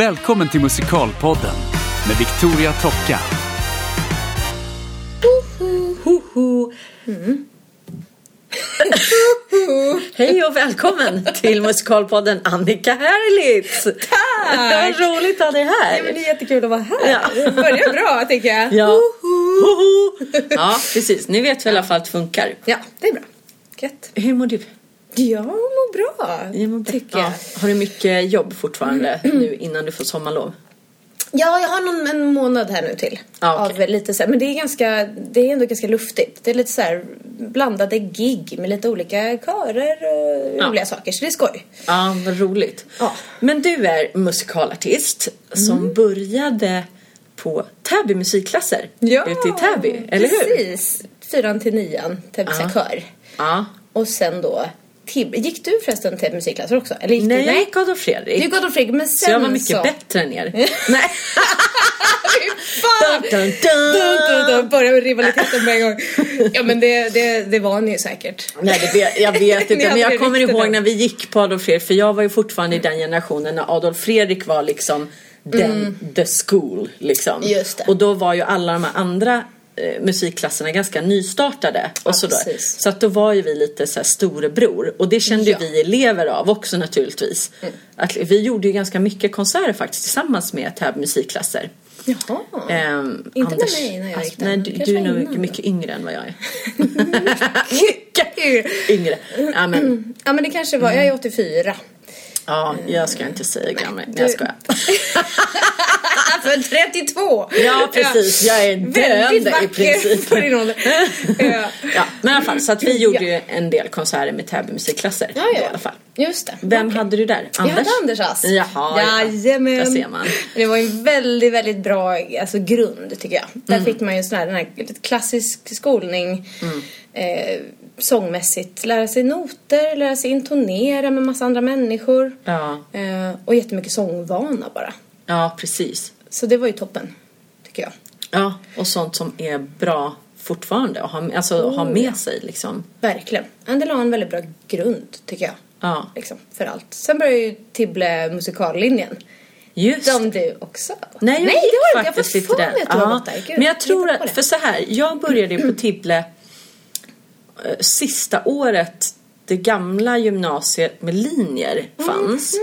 Välkommen till Musikalpodden med Victoria Tocka. Hoho. Hej och välkommen till musikalpodden Annika Herlitz. Tack! Vad roligt att ha dig här. Ja, men det är jättekul att vara här. Ja. Det börjar bra tycker jag. Ja. Hoho. ja, precis. Ni vet väl i alla fall att det funkar. Ja, det är bra. Gött. Hur mår du? Jag mår bra, Jag mår bra. tycker jag. Ja. Har du mycket jobb fortfarande nu innan du får sommarlov? Ja, jag har någon, en månad här nu till. Ja, okej. Av lite så här, men det är, ganska, det är ändå ganska luftigt. Det är lite så här blandade gig med lite olika körer och Ja. roliga saker. Så det är skoj. Ja, vad roligt. Ja. Men du är musikalartist som började på Täby musikklasser ute i Täby, eller hur? Precis. Fyran till nian, Täby Ja. kör. Ja. Och sen då till, Gick du förresten till musikklasser också? Eller gick Nej, du? jag gick Adolf Fredrik. Du gick Adolf Fredrik, men sen så jag var mycket så... bättre än er. Nej. Fan! Dun, dun, dun. Dun, dun, dun. Börja med rivaliteten på en gång. Ja men det, det, det var ni ju säkert. Nej, det jag vet inte. Men jag kommer ihåg där. när vi gick på Adolf Fredrik. För jag var ju fortfarande i den generationen när Adolf Fredrik var liksom den, the school. Liksom. Mm. Just det. Och då var ju alla de här andra musikklasserna ganska nystartade. Och Ja, så, då. precis. så att då var ju vi lite så här storebror. Och det kände Ja. Mm. vi elever av också naturligtvis. Att vi gjorde ju ganska mycket konserter faktiskt tillsammans med Täby musikklasser. Jaha. Ehm, Inte med mig när jag alltså, gick där. Nej, du, du är nog mycket, då. yngre än vad jag är. mycket yngre. Ja, men, Ja men det kanske var, jag är 84. Ja, jag ska inte säga gammal. Nej, jag skojar. För 32! Ja, precis. Jag är döende i princip. för din ålder. Ja. Men i alla fall. Så att vi gjorde Ja. ju en del konserter med Täby musikklasser. Ja, ja, I alla fall. Just det. Vem Okej. hade du där? Jag hade Anders Ask. Jaha, ja. Jajamän. Där ser man. Det var en väldigt, väldigt bra alltså, grund tycker jag. Där Mm. fick man ju sån här, den här klassisk skolning. Mm. Eh, sångmässigt. Lära sig noter, lära sig intonera med massa andra människor. Ja, Eh, och jättemycket sångvana bara. ja, precis. Så det var ju toppen, tycker jag. Ja, och sånt som är bra fortfarande att ha, alltså, ha Oh, med ja. sig liksom. Verkligen. Men det la en väldigt bra grund, tycker jag. Ja, Liksom, för allt. Sen började ju Tibble musikallinjen. just Som du också. Nej, jag Nej gick det var inte. faktiskt Jag har Ja, gått där. Gud, Men jag tror att, för så här, jag började ju på Tibble sista året det gamla gymnasiet med linjer fanns.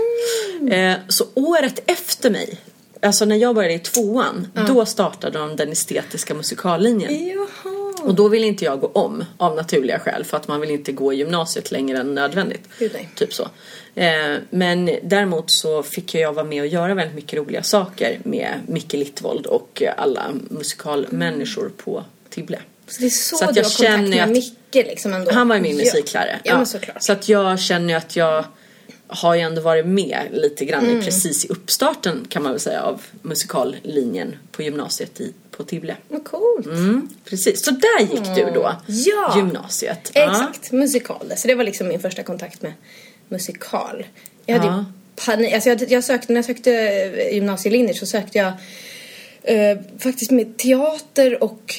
Mm. Eh, så året efter mig, alltså när jag började i tvåan, då startade de den estetiska musikallinjen. Jaha. Och då ville inte jag gå om av naturliga skäl för att man vill inte gå i gymnasiet längre än nödvändigt. Nej. Typ så. Eh, men däremot så fick jag vara med och göra väldigt mycket roliga saker med Micke Littvold och eh, alla musikalmänniskor på Tibble. Så det är så, Så att du jag har kontakt med att- Micke liksom ändå? Han var ju min Ja. musiklärare. Ja, men såklart. Så att jag känner ju att jag har ju ändå varit med lite grann Mm. precis i uppstarten kan man väl säga av musikallinjen på gymnasiet i, på Tibble. Vad coolt. Mm, precis, så där gick du då. Ja. Gymnasiet. Ja. Exakt, musikal. Så det var liksom min första kontakt med musikal. Jag hade Ja. panik. Alltså jag, jag sökte, när jag sökte eh, gymnasielinjer så sökte jag eh, faktiskt med teater och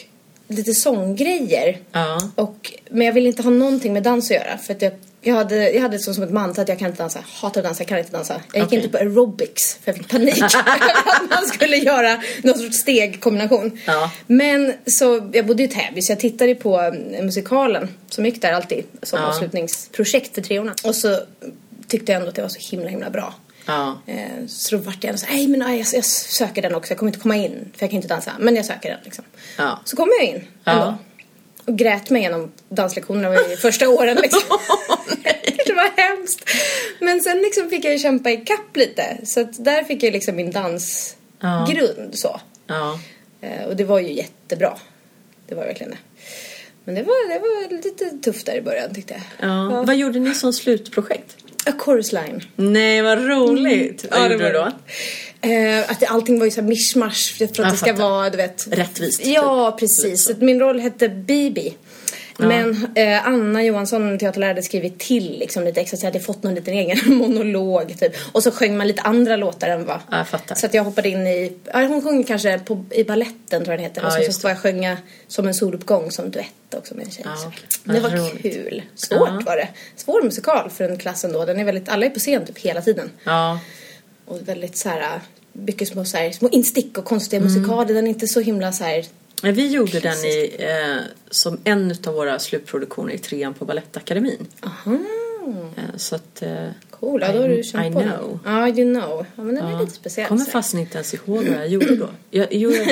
lite sånggrejer. Ja. Och, men jag ville inte ha någonting med dans att göra. För att jag, jag hade, jag hade så som ett mantra att jag kan inte dansa. Hatar att dansa, jag kan inte dansa. Jag gick Okej. inte på aerobics för jag fick panik. att man skulle göra någon sorts stegkombination. Ja. Men så, jag bodde i Täby så jag tittade på eh, musikalen som gick där alltid som Ja. avslutningsprojekt för treorna. Och så tyckte jag ändå att det var så himla himla bra. Ja. Eh, Så då vart jag så nej men jag, jag söker den också. Jag kommer inte komma in för jag kan inte dansa. Men jag söker den liksom. Ja. Så kom jag in Ja. ändå. Och grät mig igenom danslektionerna i första åren liksom. det var hemskt. Men sen liksom fick jag ju kämpa i kapp lite. Så att där fick jag liksom min dansgrund så. Ja. Eh, Och det var ju jättebra. Det var verkligen det. Men det var, det var lite tufft där i början tyckte jag. Ja. Vad gjorde ni som slutprojekt? A chorus line. Nej, vad roligt. Ja, Vad det gjorde du var då? Eh, att det, allting var ju så här mischmasch för att Jag det ska fattar. vara, du vet. Rättvist, Ja, typ. precis. Så Min roll hette Bibi. Men eh, Anna Johansson, teaterlärare, hade skrivit till liksom, lite extra så jag hade fått någon liten egen monolog typ. Och så sjöng man lite andra låtar än vad. Ja. Så att jag hoppade in i, ja, hon sjöng kanske på, i balletten tror jag den heter. Och så, så var jag sjönga som en soluppgång som duett också med en tjej. Okej. Det var roligt. kul. Svårt var det. Svår musikal för en klass ändå. Den är väldigt, alla är på scen typ hela tiden. Ja. Och väldigt så här mycket små, så här, små instick och konstiga musikaler. Den är inte så himla så här... Vi gjorde den i, eh, som en av våra slutproduktioner i trean på Balettakademin. Aha, Eh, så att... Eh, cool. Ja, då har du känt I på know. Ja, you know. Ja, men den är lite speciell. kommer så här. fast inte ens ihåg vad jag gjorde då. Jag, jo, jag,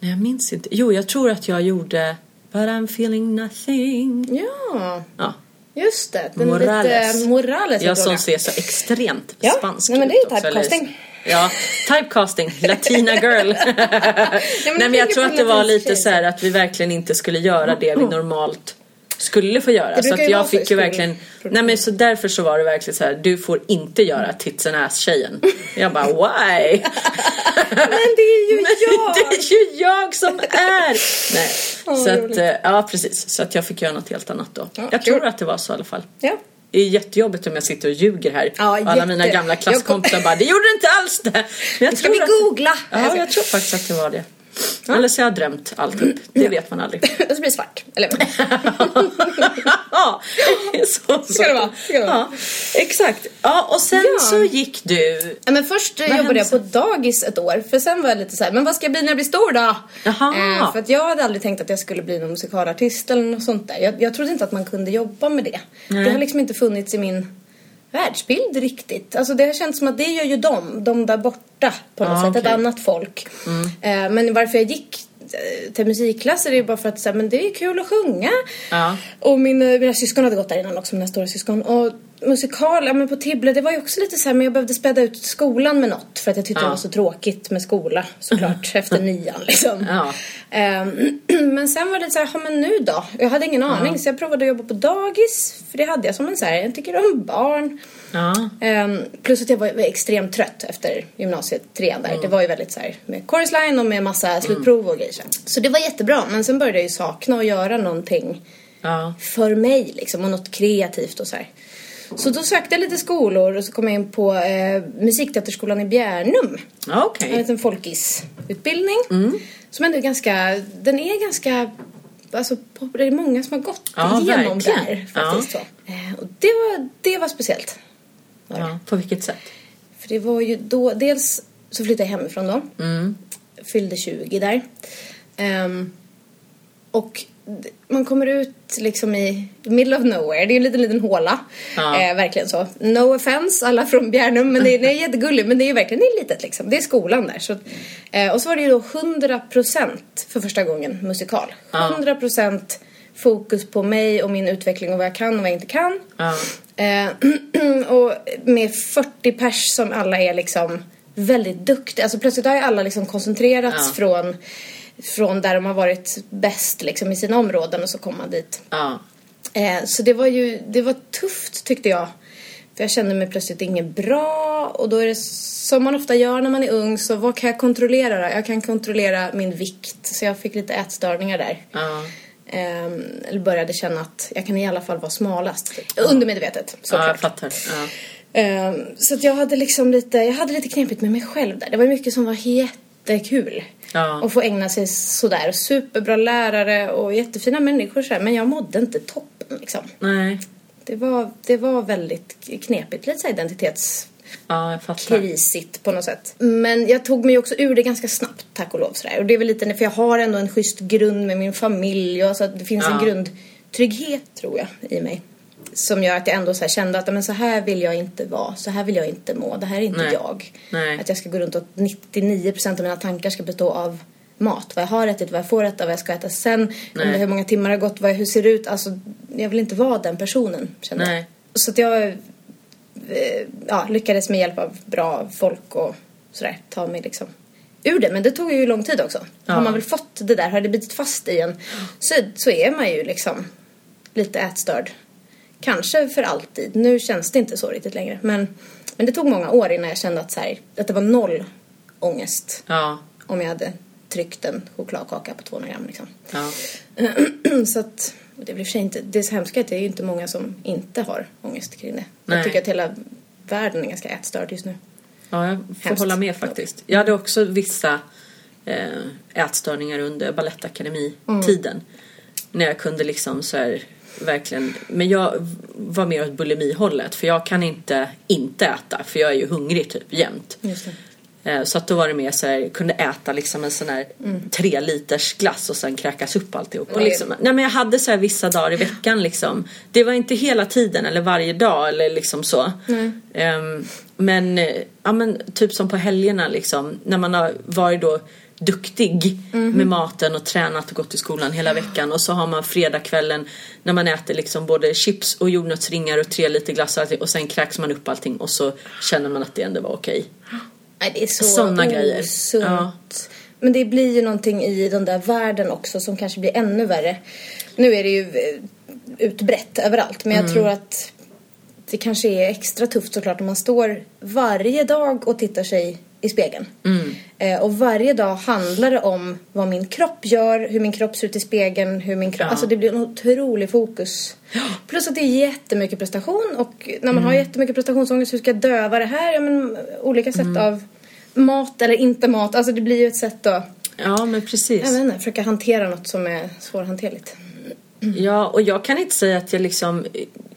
nej, jag minns inte. Jo, jag tror att jag gjorde But I'm feeling nothing. Ja, Ja, just det. Den Morales. lite Morales. jag som ser så extremt Ja, spansk nej, men det är ju ut typecasting. Ja, typecasting, latina girl. men Nej men jag tror att det var lite så här att vi verkligen inte skulle göra det vi normalt skulle få göra. Så att jag fick ju verkligen, nej men så därför så var det verkligen så här, du får inte göra tits and ass tjejen. Jag bara why? Men det är ju jag! det är ju jag som är! Nej. Åh, så att, roligt. eh, ja precis, så att jag fick göra något helt annat då. Ja, jag tror att det var så i alla fall. Ja. Det är jättejobbigt om jag sitter och ljuger här. Ja, och alla jätte. mina gamla klasskompisar bara, det gjorde du inte alls det. Men jag Ska vi att- googla? Ja, jag tror faktiskt att det var det. Eller så har jag drömt alltihop. Det vet man aldrig. Och så blir det svart. Eller ja, så, så. Ska det vara, ska det vara. Ja, exakt. Ja, och sen Ja. så gick du... Ja, men först Vad jobbade jag på dagis ett år. För sen var jag lite så här, men vad ska jag bli när jag blir stor då? Jaha. Eh, för att jag hade aldrig tänkt att jag skulle bli någon musikalartist eller något sånt där. Jag, jag trodde inte att man kunde jobba med det. Nej. Det har liksom inte funnits i min världsbild riktigt. Alltså det har känts som att det gör ju de, de där borta på något Ja, sätt, ett okej. annat folk. Eh, men varför jag gick eh, till musikklasser är ju bara för att säga, men det är kul att sjunga. Ja. Och min, eh, mina syskon hade gått där innan också, mina stora syskon. Och musikal, ja men på Tibble, det var ju också lite så här, men jag behövde späda ut skolan med något för att jag tyckte Ja. det var så tråkigt med skola såklart efter nian liksom. Ja. Ehm, men sen var det så här, ja men nu då? Jag hade ingen aning så jag provade att jobba på dagis för det hade jag som en så här, jag tycker om barn. Ja. Ehm, plus att jag var, extremt trött efter gymnasiet trean där. Det var ju väldigt så här med chorus line och med massa slutprov och grejer. så. Det var jättebra men sen började jag ju sakna att göra någonting Ja. för mig liksom och något kreativt och så här. Så då sökte jag lite skolor och så kom jag in på eh, Musikteaterskolan i Bjärnum. Ja, Okej. En liten folkisutbildning. Som ändå är ganska, den är ganska, alltså det är många som har gått Ja, igenom verkligen. där faktiskt. Så. Eh, och det var, det var speciellt. Var. Ja. På vilket sätt? För det var ju då, dels så flyttade jag hemifrån då. Mm. Fyllde 20 där. Ehm, och man kommer ut liksom i middle of nowhere. Det är en liten, liten håla. Ja. Eh, verkligen så. No offense alla från Bjärnum, men det är, det är jättegulligt. Men det är verkligen det är litet liksom. Det är skolan där. Så, eh, och så var det ju då 100% för första gången musikal. Ja. 100% fokus på mig och min utveckling och vad jag kan och vad jag inte kan. Ja. Eh, och med 40 pers som alla är liksom väldigt duktiga. Alltså plötsligt har ju alla liksom koncentrerats från, från där de har varit bäst liksom i sina områden och så kommer man dit. Ja. Eh, så det var ju, det var tufft tyckte jag. För jag kände mig plötsligt inget bra och då är det som man ofta gör när man är ung så vad kan jag kontrollera då? Jag kan kontrollera min vikt så jag fick lite ätstörningar där. Ja. Ehm, eller började känna att jag kan i alla fall vara smalast. Undermedvetet Ja, såklart. jag fattar. Ja. Ehm, så att jag hade liksom lite, jag hade lite knepigt med mig själv där. Det var mycket som var jättekul. Ja. Att få ägna sig sådär. Superbra lärare och jättefina människor sådär. Men jag mådde inte toppen liksom. Nej. Det var, det var väldigt knepigt. Lite såhär identitetskrisigt Ja, fattar. på något sätt. Men jag tog mig också ur det ganska snabbt tack och lov sådär. Och det är väl lite, för jag har ändå en schysst grund med min familj. Och så det finns Ja. en grundtrygghet tror jag i mig. Som gör att jag ändå så kände att men så här vill jag inte vara. Så här vill jag inte må. Det här är inte Nej. jag. Nej. Att jag ska gå runt och 99% av mina tankar ska bestå av mat. Vad jag har ätit, vad jag får äta, vad jag ska äta sen. Det, hur många timmar har gått, vad, hur ser det ut. Alltså, jag vill inte vara den personen kände jag. Nej. Så att jag eh, ja, lyckades med hjälp av bra folk och sådär ta mig liksom ur det. Men det tog ju lång tid också. Ja. Har man väl fått det där, har det bitit fast i en så, så är man ju liksom lite ätstörd. Kanske för alltid. Nu känns det inte så riktigt längre. Men, men det tog många år innan jag kände att, så här, att det var noll ångest Ja. om jag hade tryckt en chokladkaka på 200 gram liksom. Ja. så att, det blir för inte, det är så hemskt att det är ju inte många som inte har ångest kring det. Nej. Jag tycker att hela världen är ganska ätstörd just nu. Ja, jag får Hemskt. hålla med faktiskt. Jag hade också vissa eh, ätstörningar under Balettakademitiden. När jag kunde liksom så här verkligen, men jag var mer åt bulimihållet för jag kan inte inte äta för jag är ju hungrig typ jämt. Eh, Så att då var det mer så här, kunde äta liksom en sån här tre liters glass och sen kräkas upp alltihop. Och liksom, nej men jag hade så här vissa dagar i veckan liksom. Det var inte hela tiden eller varje dag eller liksom så. Ehm, men, eh, ja men typ som på helgerna liksom. När man har varit då duktig med maten och tränat och gått till skolan hela veckan och så har man fredagskvällen när man äter liksom både chips och jordnötsringar och tre liter glass och, allting, och sen kräks man upp allting och så känner man att det ändå var okej. Nej, det är så Såna grejer. Ja. Men det blir ju någonting i den där världen också som kanske blir ännu värre. Nu är det ju eh, utbrett överallt men jag Mm. tror att det kanske är extra tufft såklart om man står varje dag och tittar sig i spegeln. Mm. Eh, och varje dag handlar det om vad min kropp gör, hur min kropp ser ut i spegeln, hur min kropp... Ja. Alltså det blir en otrolig fokus. Plus att det är jättemycket prestation och när man har Mm. jättemycket prestationsångest, hur ska jag döva det här? Ja men olika sätt Mm. av mat eller inte mat. Alltså det blir ju ett sätt att, Ja men precis. jag vet inte, försöka hantera något som är svårhanterligt. Ja, och jag kan inte säga att jag liksom...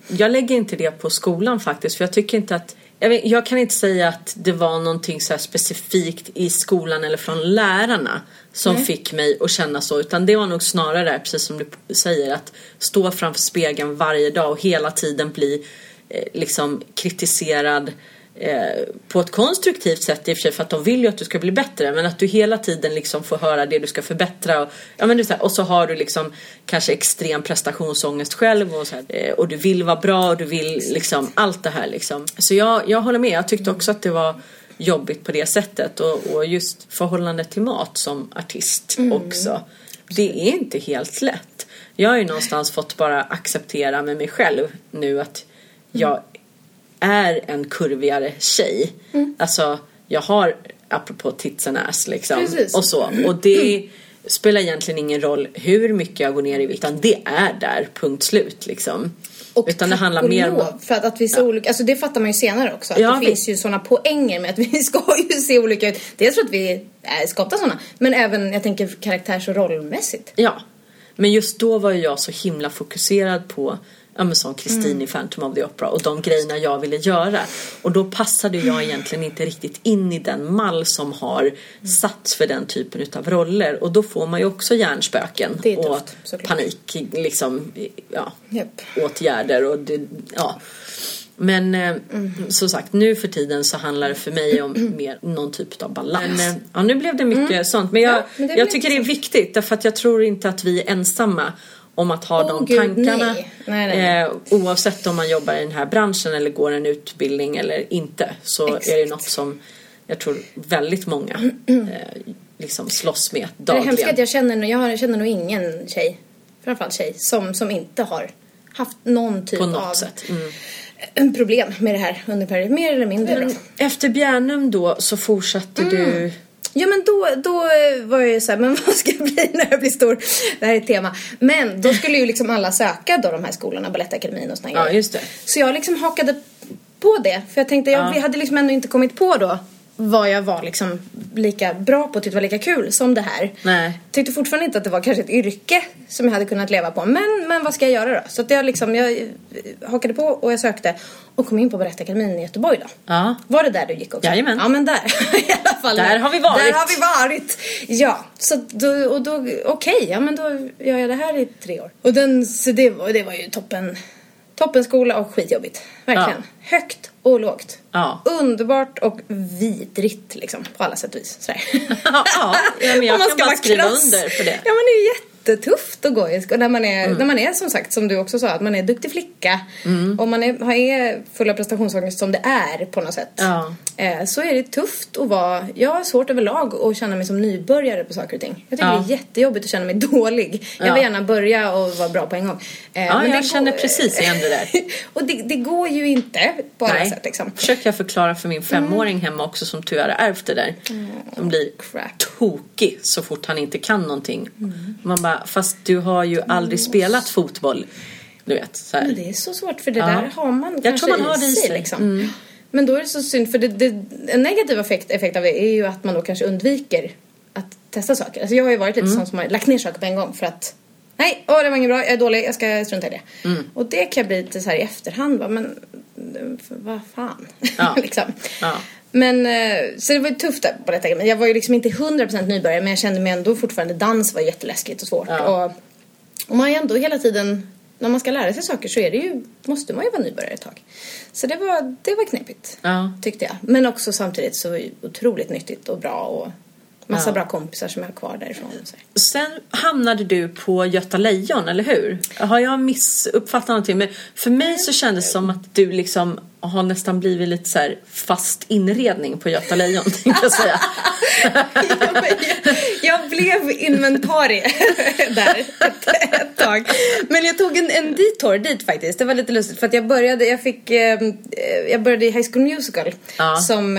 Jag lägger inte det på skolan faktiskt, för jag tycker inte att... Jag, vet, jag kan inte säga att det var någonting så specifikt i skolan eller från lärarna som fick mig att känna så. Utan det var nog snarare precis som du säger, att stå framför spegeln varje dag och hela tiden bli eh, liksom kritiserad eh, på ett konstruktivt sätt i och för sig för att de vill ju att du ska bli bättre men att du hela tiden liksom får höra det du ska förbättra och, ja, men så här, och så har du liksom kanske extrem prestationsångest själv och, så här, eh, och du vill vara bra och du vill liksom allt det här liksom. Så jag, jag håller med, jag tyckte också att det var jobbigt på det sättet och, och just förhållandet till mat som artist också. Det är inte helt lätt. Jag har ju någonstans fått bara acceptera med mig själv nu att jag är en kurvigare tjej. Alltså, jag har, apropå tits and ass liksom. Precis. Och så. Och det spelar egentligen ingen roll hur mycket jag går ner i vikt. Utan det är där, punkt slut liksom. Och utan det handlar mer om... För att, att vi ser olika, alltså det fattar man ju senare också. Att Ja, det vi- finns ju sådana poänger med att vi ska ju se olika ut. Dels för att vi är skapta sådana. Men även, jag tänker karaktärs och rollmässigt. Ja. Men just då var ju jag så himla fokuserad på ja, men som Kristin Mm. i Phantom of the Opera och de grejerna jag ville göra. Och då passade jag egentligen inte riktigt in i den mall som har satts för den typen utav roller. Och då får man ju också hjärnspöken och tufft, panik, liksom, ja, Japp. åtgärder och det, ja. Men eh, Mm. som sagt, nu för tiden så handlar det för mig om mer någon typ av balans. Men, eh, ja, nu blev det mycket sånt. Men jag, Mm. Ja, men jag tycker det är viktigt därför att jag tror inte att vi är ensamma om att ha Åh, de gud, tankarna. nej. Nej, nej. Eh, oavsett om man jobbar i den här branschen eller går en utbildning eller inte så är det Exakt. något som jag tror väldigt många eh, liksom slåss med Det är dagligen. hemskt att jag känner, jag har- jag känner nog ingen tjej, framförallt tjej, som, som inte har haft någon typ av. Mm. en problem med det här under perioden. Mer eller mindre Men då. efter Bjärnum då så fortsatte du Ja men då, då var jag ju såhär, men vad ska jag bli när jag blir stor? Det här är ett tema. Men då skulle ju liksom alla söka då de här skolorna, Balettakademin och såna Ja, grejer. just det. Så jag liksom hakade på det. För jag tänkte, jag Ja. vi hade liksom ändå inte kommit på då vad jag var liksom lika bra på, tyckte var lika kul som det här. Nej. Tyckte fortfarande inte att det var kanske ett yrke som jag hade kunnat leva på. Men, men vad ska jag göra då? Så att jag liksom, jag eh, hakade på och jag sökte och kom in på Balettakademin i Göteborg då. Ja. Var det där du gick också? Jajamän. Ja men där i alla fall. Där har vi varit. Där har vi varit. Ja, så då, och då, okej, ja men då gör jag det här i tre år. Och den, så det, var, det var ju toppen, toppenskola och skitjobbigt. Verkligen. Högt och lågt. Ja. Underbart och vidrigt liksom på alla sätt och vis. Sådär. Ja, ja. Ja, men jag Om man kan bara skriva krass. under för det. Ja men det är jättetufft att gå i skolan när man är, Mm. när man är som sagt som du också sa att man är duktig flicka och man är, är full av prestationsångest som det är på något sätt. Ja. Eh, så är det tufft att vara, jag har svårt överlag att känna mig som nybörjare på saker och ting. Jag tycker Ja. det är jättejobbigt att känna mig dålig. Jag Ja. vill gärna börja och vara bra på en gång. Eh, Ja, jag det känner precis igen det där. och det, det går ju inte på alla sätt liksom. försöker jag förklara för min femåring hemma också som tyvärr har ärvt det där. Som blir crap. tokig så fort han inte kan någonting. Man bara, fast du har ju aldrig spelat fotboll. Du vet, så här. Men det är så svårt för det Ja. där har man Jag kanske tror man har det i sig. Mm. Liksom. Men då är det så synd för det, det, en negativ effekt, effekt av det är ju att man då kanske undviker att testa saker. Alltså jag har ju varit lite Mm. sån som har lagt ner saker på en gång för att Nej, åh det var inget bra, jag är dålig, jag ska strunta i det. Mm. Och det kan jag bli lite så här i efterhand va, men vad fan. Ja. liksom. Ja. Men eh, så det var tufft på detta. Men jag var ju liksom inte 100% nybörjare men jag kände mig ändå fortfarande dans var jätteläskigt och svårt. Ja. Och, och man är ändå hela tiden, när man ska lära sig saker så är det ju, måste man ju vara nybörjare ett tag. Så det var, det var knepigt. Ja. Tyckte jag. Men också samtidigt så otroligt nyttigt och bra och massa Ja. bra kompisar som jag har kvar därifrån. Sen hamnade du på Göta Lejon, eller hur? Har jag missuppfattat någonting? Men för mig så kändes det som att du liksom har nästan blivit lite så fast inredning på Göta Lejon, tänkte jag säga. jag blev inventarie där ett, ett tag. Men jag tog en, en detour dit faktiskt. Det var lite lustigt för att jag började, jag fick, eh, jag började i High School Musical Ja. som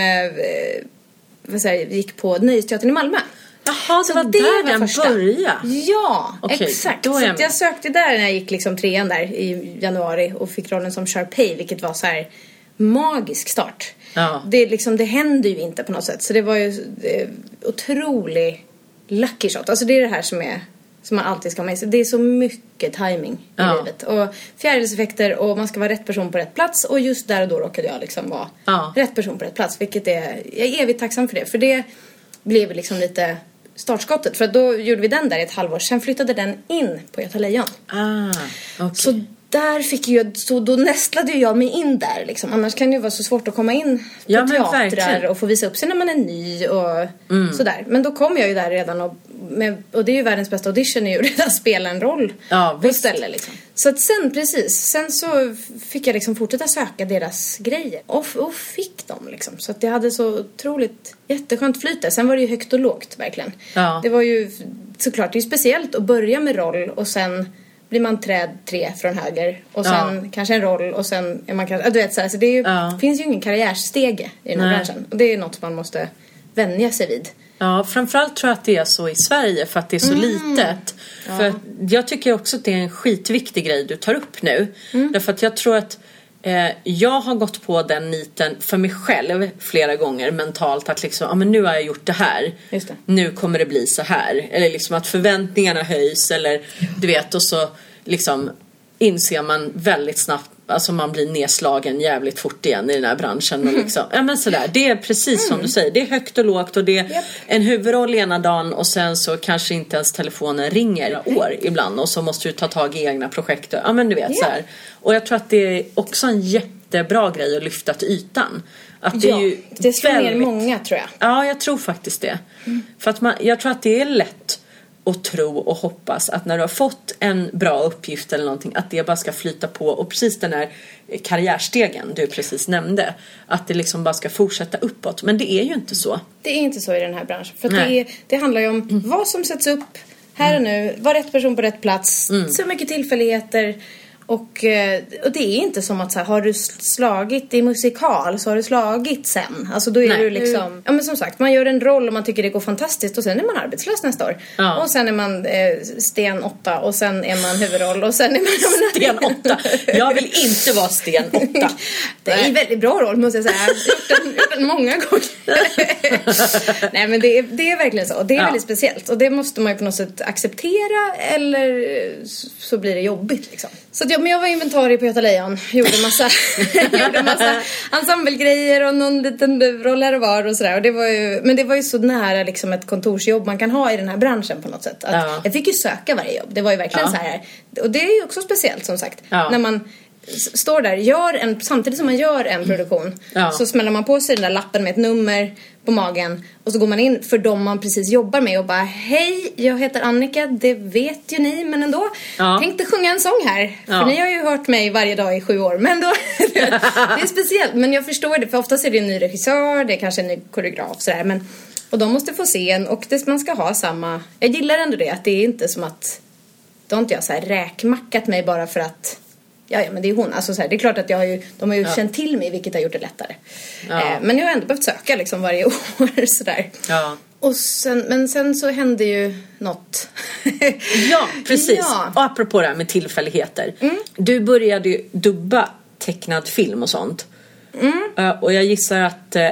jag, gick på Nöjesteatern i Malmö. Jaha, det Så var där den första. började. Ja, Okej, exakt. är Så jag jag sökte där när jag gick liksom trean där i januari och fick rollen som Sharpay vilket var så här magisk start. Ja. Det, liksom, det händer ju inte på något sätt så det var ju eh, otrolig lucky shot. Alltså det är det här som är som man alltid ska ha med sig. Det är så mycket timing i Ja. livet. Och fjärilseffekter och man ska vara rätt person på rätt plats och just där och då råkade jag liksom vara Ja. rätt person på rätt plats. Vilket är, jag är evigt tacksam för det. För det blev liksom lite startskottet. För då gjorde vi den där i ett halvår. Sen flyttade den in på Göta Lejon. Ah, okej. Så där fick jag, så då nästlade jag mig in där liksom. Annars kan det ju vara så svårt att komma in på Ja, teatrar verkligen. och få visa upp sig när man är ny och sådär. Men då kom jag ju där redan och, med, och det är ju världens bästa audition är ju redan spela en roll Ja, på ställe liksom. Så att sen precis, sen så fick jag liksom fortsätta söka deras grejer och, och fick dem liksom. Så att jag hade så otroligt jätteskönt flyt där. Sen var det ju högt och lågt verkligen. Ja. Det var ju såklart, det är ju speciellt att börja med roll och sen blir man träd tre från höger och sen Ja. kanske en roll och sen är man kanske, du vet så, här, så det ju, Ja. finns ju ingen karriärstege i den här Nej. branschen. Och det är något man måste vänja sig vid. Ja, framförallt tror jag att det är så i Sverige för att det är så litet. För att jag tycker också att det är en skitviktig grej du tar upp nu. Därför att jag tror att jag har gått på den niten för mig själv flera gånger mentalt att liksom, ja men nu har jag gjort det här. Det. Nu kommer det bli så här. Eller liksom att förväntningarna höjs eller du vet och så liksom inser man väldigt snabbt Alltså man blir nedslagen jävligt fort igen i den här branschen och liksom, ja men sådär. Det är precis som du säger, det är högt och lågt och det är Japp. en huvudroll ena dagen och sen så kanske inte ens telefonen ringer år ibland och så måste du ta tag i egna projekt. Ja men du vet Ja. så här. Och jag tror att det är också en jättebra grej att lyfta till ytan. Att det ja, är ju det slår ner väldigt- många tror jag. Ja, jag tror faktiskt det. För att man, jag tror att det är lätt att tro och hoppas att när du har fått en bra uppgift eller någonting att det bara ska flyta på och precis den här karriärstegen du precis nämnde att det liksom bara ska fortsätta uppåt. Men det är ju inte så. Det är inte så i den här branschen. För det, är, det handlar ju om vad som sätts upp här och nu, var rätt person på rätt plats, så mycket tillfälligheter. Och, eh, och det är inte som att så här, har du slagit i musikal så har du slagit sen. Alltså då är Nej. du liksom, ja men som sagt, man gör en roll och man tycker det går fantastiskt och sen är man arbetslös nästa år. Ja. Och sen är man eh, sten åtta och sen är man huvudroll och sen är man... Sten åtta. Jag vill inte vara sten åtta. Det är en väldigt bra roll måste jag säga. Jag har gjort den många gånger. Nej men det är, det är verkligen så. Och det är Ja. väldigt speciellt. Och det måste man ju på något sätt acceptera eller så blir det jobbigt liksom. Så att jag, men jag var inventarie på Göta Lejon. Gjorde massa, gjorde massa ensemblegrejer och någon liten roll här och var och sådär. Och det var ju, men det var ju så nära liksom ett kontorsjobb man kan ha i den här branschen på något sätt. Att Ja. Jag fick ju söka varje jobb. Det var ju verkligen Ja. så här. Och det är ju också speciellt som sagt. Ja. När man står där, gör en, samtidigt som man gör en produktion Ja. så smäller man på sig den där lappen med ett nummer på magen och så går man in för dem man precis jobbar med och bara Hej, jag heter Annika, det vet ju ni men ändå. Ja. Tänkte sjunga en sång här. För Ja. ni har ju hört mig varje dag i sju år men då Det är speciellt men jag förstår det för oftast är det en ny regissör, det är kanske en ny koreograf sådär men och de måste få se en och det, man ska ha samma Jag gillar ändå det att det är inte som att då har inte jag så här räkmackat mig bara för att Ja, ja men det är hon. Alltså, så här, det är klart att jag har ju, de har ju känt till mig vilket har gjort det lättare. Ja. Eh, men jag har ändå behövt söka liksom varje år sådär. Ja. Och sen, men sen så hände ju något. Ja, precis. Ja. Mm. Och apropå det här med tillfälligheter. Du började ju dubba tecknad film och sånt. Mm. Eh, och jag gissar att eh,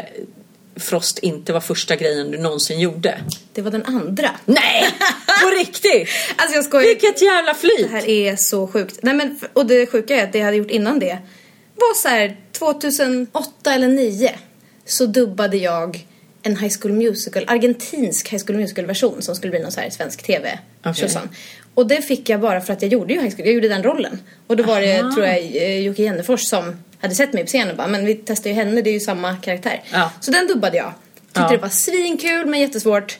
Frost inte var första grejen du någonsin gjorde. Det var den andra. Nej! På riktigt! Alltså jag skojar. Vilket jävla Det flyt! här är så sjukt. Nej men, och det sjuka är att det jag hade gjort innan det var så här 2008 eller 2009 så dubbade jag en High School Musical, argentinsk High School Musical-version som skulle bli någon så här svensk tv okay. Och det fick jag bara för att jag gjorde ju High School, jag gjorde den rollen. Och då var det, Aha. tror jag, eh, Jocke Jennefors som hade sett mig på scenen och bara, men vi testar ju henne, det är ju samma karaktär. Ja. Så den dubbade jag. Tyckte Ja. det var svinkul men jättesvårt.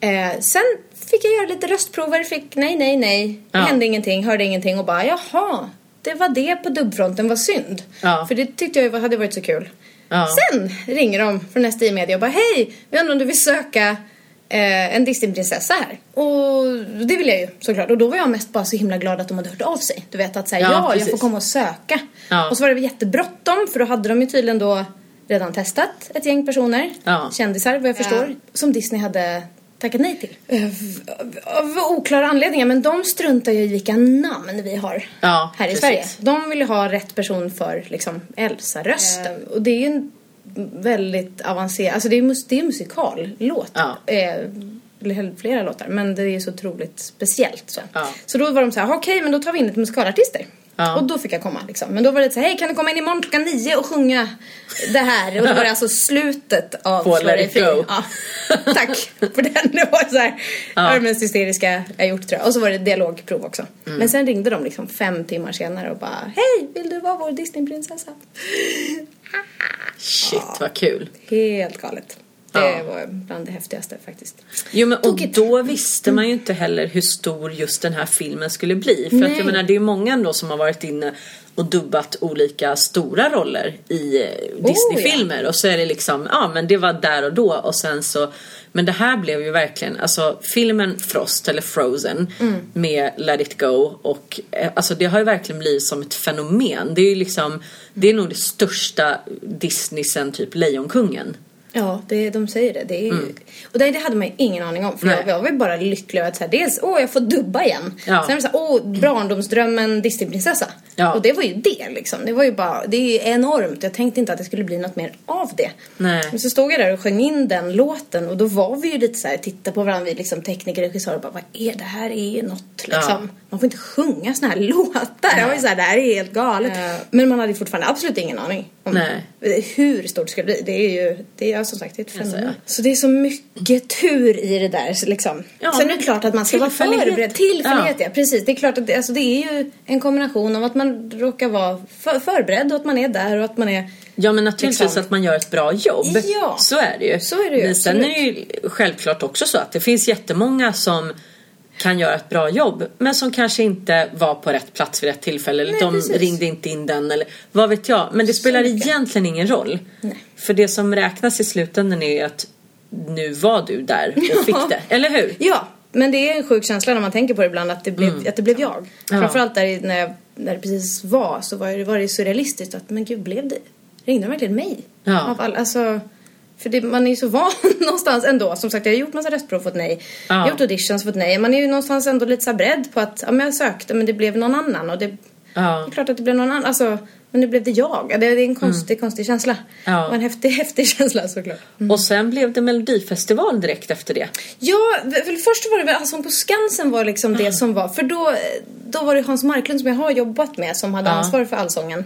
Eh, sen fick jag göra lite röstprover, fick nej, nej, nej. Det Ja. hände ingenting, hörde ingenting och bara jaha, det var det på dubbfronten, vad synd. Ja. För det tyckte jag hade varit så kul. Ja. Sen ringer de från SDI Media och bara hej, vi undrar om du vill söka eh, en Disneyprinsessa här. Och det vill jag ju såklart. Och då var jag mest bara så himla glad att de hade hört av sig. Du vet att säga Ja, ja, jag får komma och söka. Ja. Och så var det jättebråttom för då hade de ju tydligen då redan testat ett gäng personer, Ja. kändisar vad jag förstår, som Disney hade tackat nej till. Eh, Av oklara anledningar, men de struntar ju i vilka namn vi har Ja, här i precis. Sverige. De vill ju ha rätt person för liksom Elsa-rösten. Och det är ju en väldigt avancerad, alltså det är, mus- det är en musikallåt. Ja. Eh, flera låtar, men det är så otroligt speciellt. Så, Ja. så då var de så här, okej men då tar vi in lite musikalartister. Ja. Och då fick jag komma liksom. Men då var det så här, hej kan du komma in imorgon klockan nio och sjunga det här? Och då var det alltså slutet av På Let it go. Ja. Tack för den. Det var så här, var det mest hysteriska jag gjort tror jag. Och så var det dialogprov också. Mm. Men sen ringde de liksom fem timmar senare och bara, hej vill du vara vår Disneyprinsessa? Shit vad kul. Helt galet. Det Ja. var bland det häftigaste faktiskt. Jo men och Tokigt. då visste man ju inte heller hur stor just den här filmen skulle bli. För att Nej. jag menar det är ju många ändå som har varit inne och dubbat olika stora roller i eh, Disney-filmer. Och så är det liksom, ja men det var där och då och sen så men det här blev ju verkligen, alltså filmen Frost eller Frozen med Let it go och eh, alltså det har ju verkligen blivit som ett fenomen. Det är ju liksom, det är nog det största Disney sen typ Lejonkungen. Ja, det, de säger det. det är ju... Och det, det hade man ju ingen aning om. För Mm. Nej. jag, var ju bara lycklig över att så här, dels, åh jag får dubba igen. Ja. Sen var det så här, åh barndomsdrömmen Disneyprinsessa. Ja. Och det var ju det liksom. Det var ju bara, det är ju enormt. Jag tänkte inte att det skulle bli något mer av det. Nej. Men så stod jag där och sjöng in den låten och då var vi ju lite så här, tittade på varandra, vi liksom tekniker, regissörer och bara, vad är det här är något liksom. Ja. Man får inte sjunga såna här låtar. Jag var ju så här, det här är helt galet. Men man hade fortfarande absolut ingen aning om Nej. hur stort det skulle bli. Det är ju, det är som sagt ett säger. fenomen. Så det är så mycket tur i det där liksom. Ja, Sen är det klart att man ska vara förberedd. Tillfällighet Ja. ja. precis. Det är klart att det, alltså, det är ju en kombination av att man råkar vara för, förberedd och att man är där och att man är Ja men naturligtvis Liksom. att man gör ett bra jobb. Ja. Så är det ju. Så är det ju, Men sen är det ju självklart också så att det finns jättemånga som kan göra ett bra jobb men som kanske inte var på rätt plats vid rätt tillfälle eller Nej, de precis. ringde inte in den eller vad vet jag. Men det spelar mycket. egentligen ingen roll. Nej. För det som räknas i slutändan är att nu var du där och fick det. Eller hur? Ja, men det är en sjuk känsla när man tänker på det ibland att det blev, att det blev jag. Mm. Ja. Framförallt där när, jag, när det precis var så var det, var det surrealistiskt att men gud blev det, ringde de verkligen mig? Ja. All, alltså, för det, man är ju så van någonstans ändå. Som sagt jag har gjort massa röstprov och fått nej. Jag har gjort auditions och fått nej. Man är ju någonstans ändå lite så beredd på att ja, men jag sökte men det blev någon annan och det, det Ja. är klart att det blev någon annan. Alltså, men det blev det jag. Det, det är en konstig, konstig känsla. Ja. Och en häftig, häftig känsla såklart. Och sen blev det Melodifestival direkt efter det. Ja, väl, först var det väl Allsång på Skansen var liksom det som var. För då, då var det Hans Marklund som jag har jobbat med som hade Ja. ansvar för Allsången.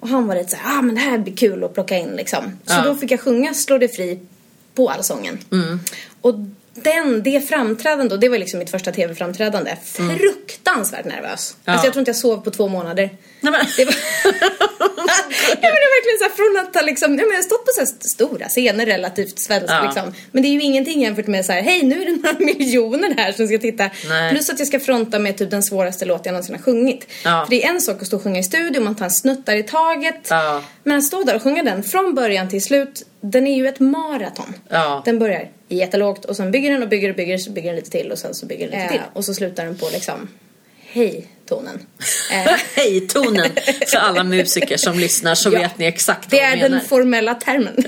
Och han var lite såhär, ah men det här blir kul att plocka in liksom. Så Ja. då fick jag sjunga Slå dig fri på Allsången. Och den, det framträdandet då, det var liksom mitt första tv-framträdande. Fruktansvärt nervös. Ja. Alltså jag tror inte jag sov på två månader. Nej, men... Det var... ja, men det verkligen så här, från att ha liksom, ja, men jag har stått på så här stora scener relativt svenskt Ja. liksom. Men det är ju ingenting jämfört med så här, hej nu är det några miljoner här som ska titta. Nej. Plus att jag ska fronta med typ den svåraste låt jag någonsin har sjungit. Ja. För det är en sak att stå och sjunga i studio, man tar en snuttar i taget. Ja. Men att stå där och sjunga den från början till slut, den är ju ett maraton. Den börjar jättelågt och sen bygger den och bygger och bygger, så bygger den lite till och sen så bygger den lite till. Och så slutar den på liksom, hej tonen. Eh, Hej tonen för alla musiker som lyssnar så Ja. vet ni exakt Det vad är jag menar. den formella termen.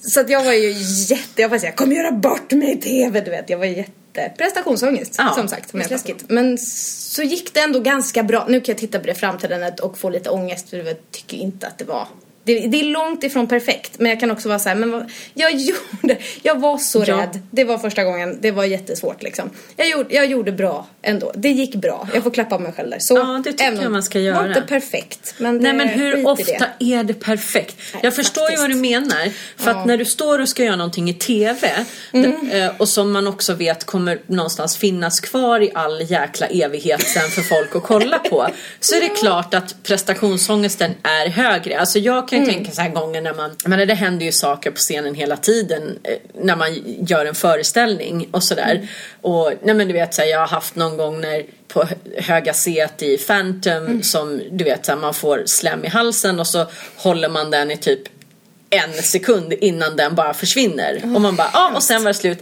så att jag var ju jätte, jag var jag kommer göra bort mig i TV, du vet. Jag var jätte, prestationsångest Ja, som sagt. men läskigt. Men så gick det ändå ganska bra. Nu kan jag titta på det framträdandet och få lite ångest för jag tycker inte att det var Det, det, är långt ifrån perfekt men jag kan också vara så här, men vad, jag gjorde, jag var så ja. rädd. Det var första gången, det var jättesvårt liksom. Jag gjorde, jag gjorde bra ändå, det gick bra. Jag får klappa mig själv där. Så, ja det tycker jag man ska göra. Det var inte perfekt. Men Nej men hur ofta det. är det perfekt? Nej, jag förstår faktiskt. ju vad du menar. För ja. att när du står och ska göra någonting i TV mm. Eh, och som man också vet kommer någonstans finnas kvar i all jäkla evighet sen för folk att kolla på. Så är det klart att prestationsångesten är högre. Alltså jag kan ju mm. tänka så här gånger när man, men det händer ju saker på scenen hela tiden eh, när man gör en föreställning och sådär. Mm. Och nej men du vet så här, jag har haft någon gång när på höga set i Phantom mm. som du vet så här, man får slem i halsen och så håller man den i typ en sekund innan den bara försvinner. Oh, och man bara, ja och sen var det slut.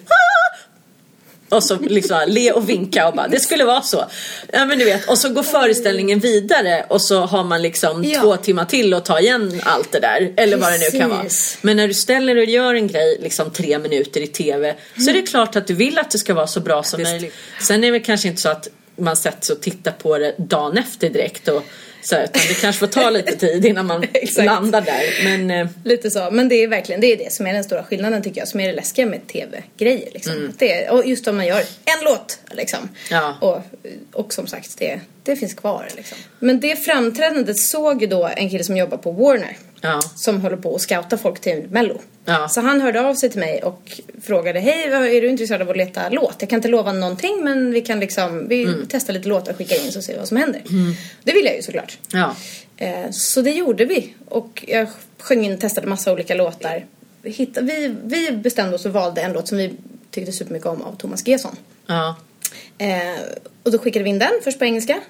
Och så liksom le och vinka och bara det skulle vara så. Ja men du vet och så går föreställningen vidare och så har man liksom ja. två timmar till att ta igen allt det där. Eller Precis. vad det nu kan vara. Men när du ställer och gör en grej liksom tre minuter i TV mm. så är det klart att du vill att det ska vara så bra som möjligt. Sen är det kanske inte så att man sätter sig och tittar på det dagen efter direkt och så, utan det kanske får ta lite tid innan man landar där. Men, eh, lite så. Men det är verkligen det, är det som är den stora skillnaden tycker jag. Som är det läskiga med tv-grejer. Liksom. Mm. Det, och just om man gör en låt. Liksom. Ja. Och, och som sagt, det, det finns kvar. Liksom. Men det framträdandet såg ju då en kille som jobbar på Warner. Ja. Som håller på att scouta folk till Mello. Ja. Så han hörde av sig till mig och frågade Hej, är du intresserad av att leta låt? Jag kan inte lova någonting men vi kan liksom vi mm. testar lite låtar och skickar in så ser vi vad som händer. Mm. Det vill jag ju såklart. Ja. Eh, så det gjorde vi. Och jag sjöng in testade massa olika låtar. Vi, vi, vi bestämde oss och valde en låt som vi tyckte supermycket om av Thomas Gesson. Ja. Eh, och då skickade vi in den först på engelska.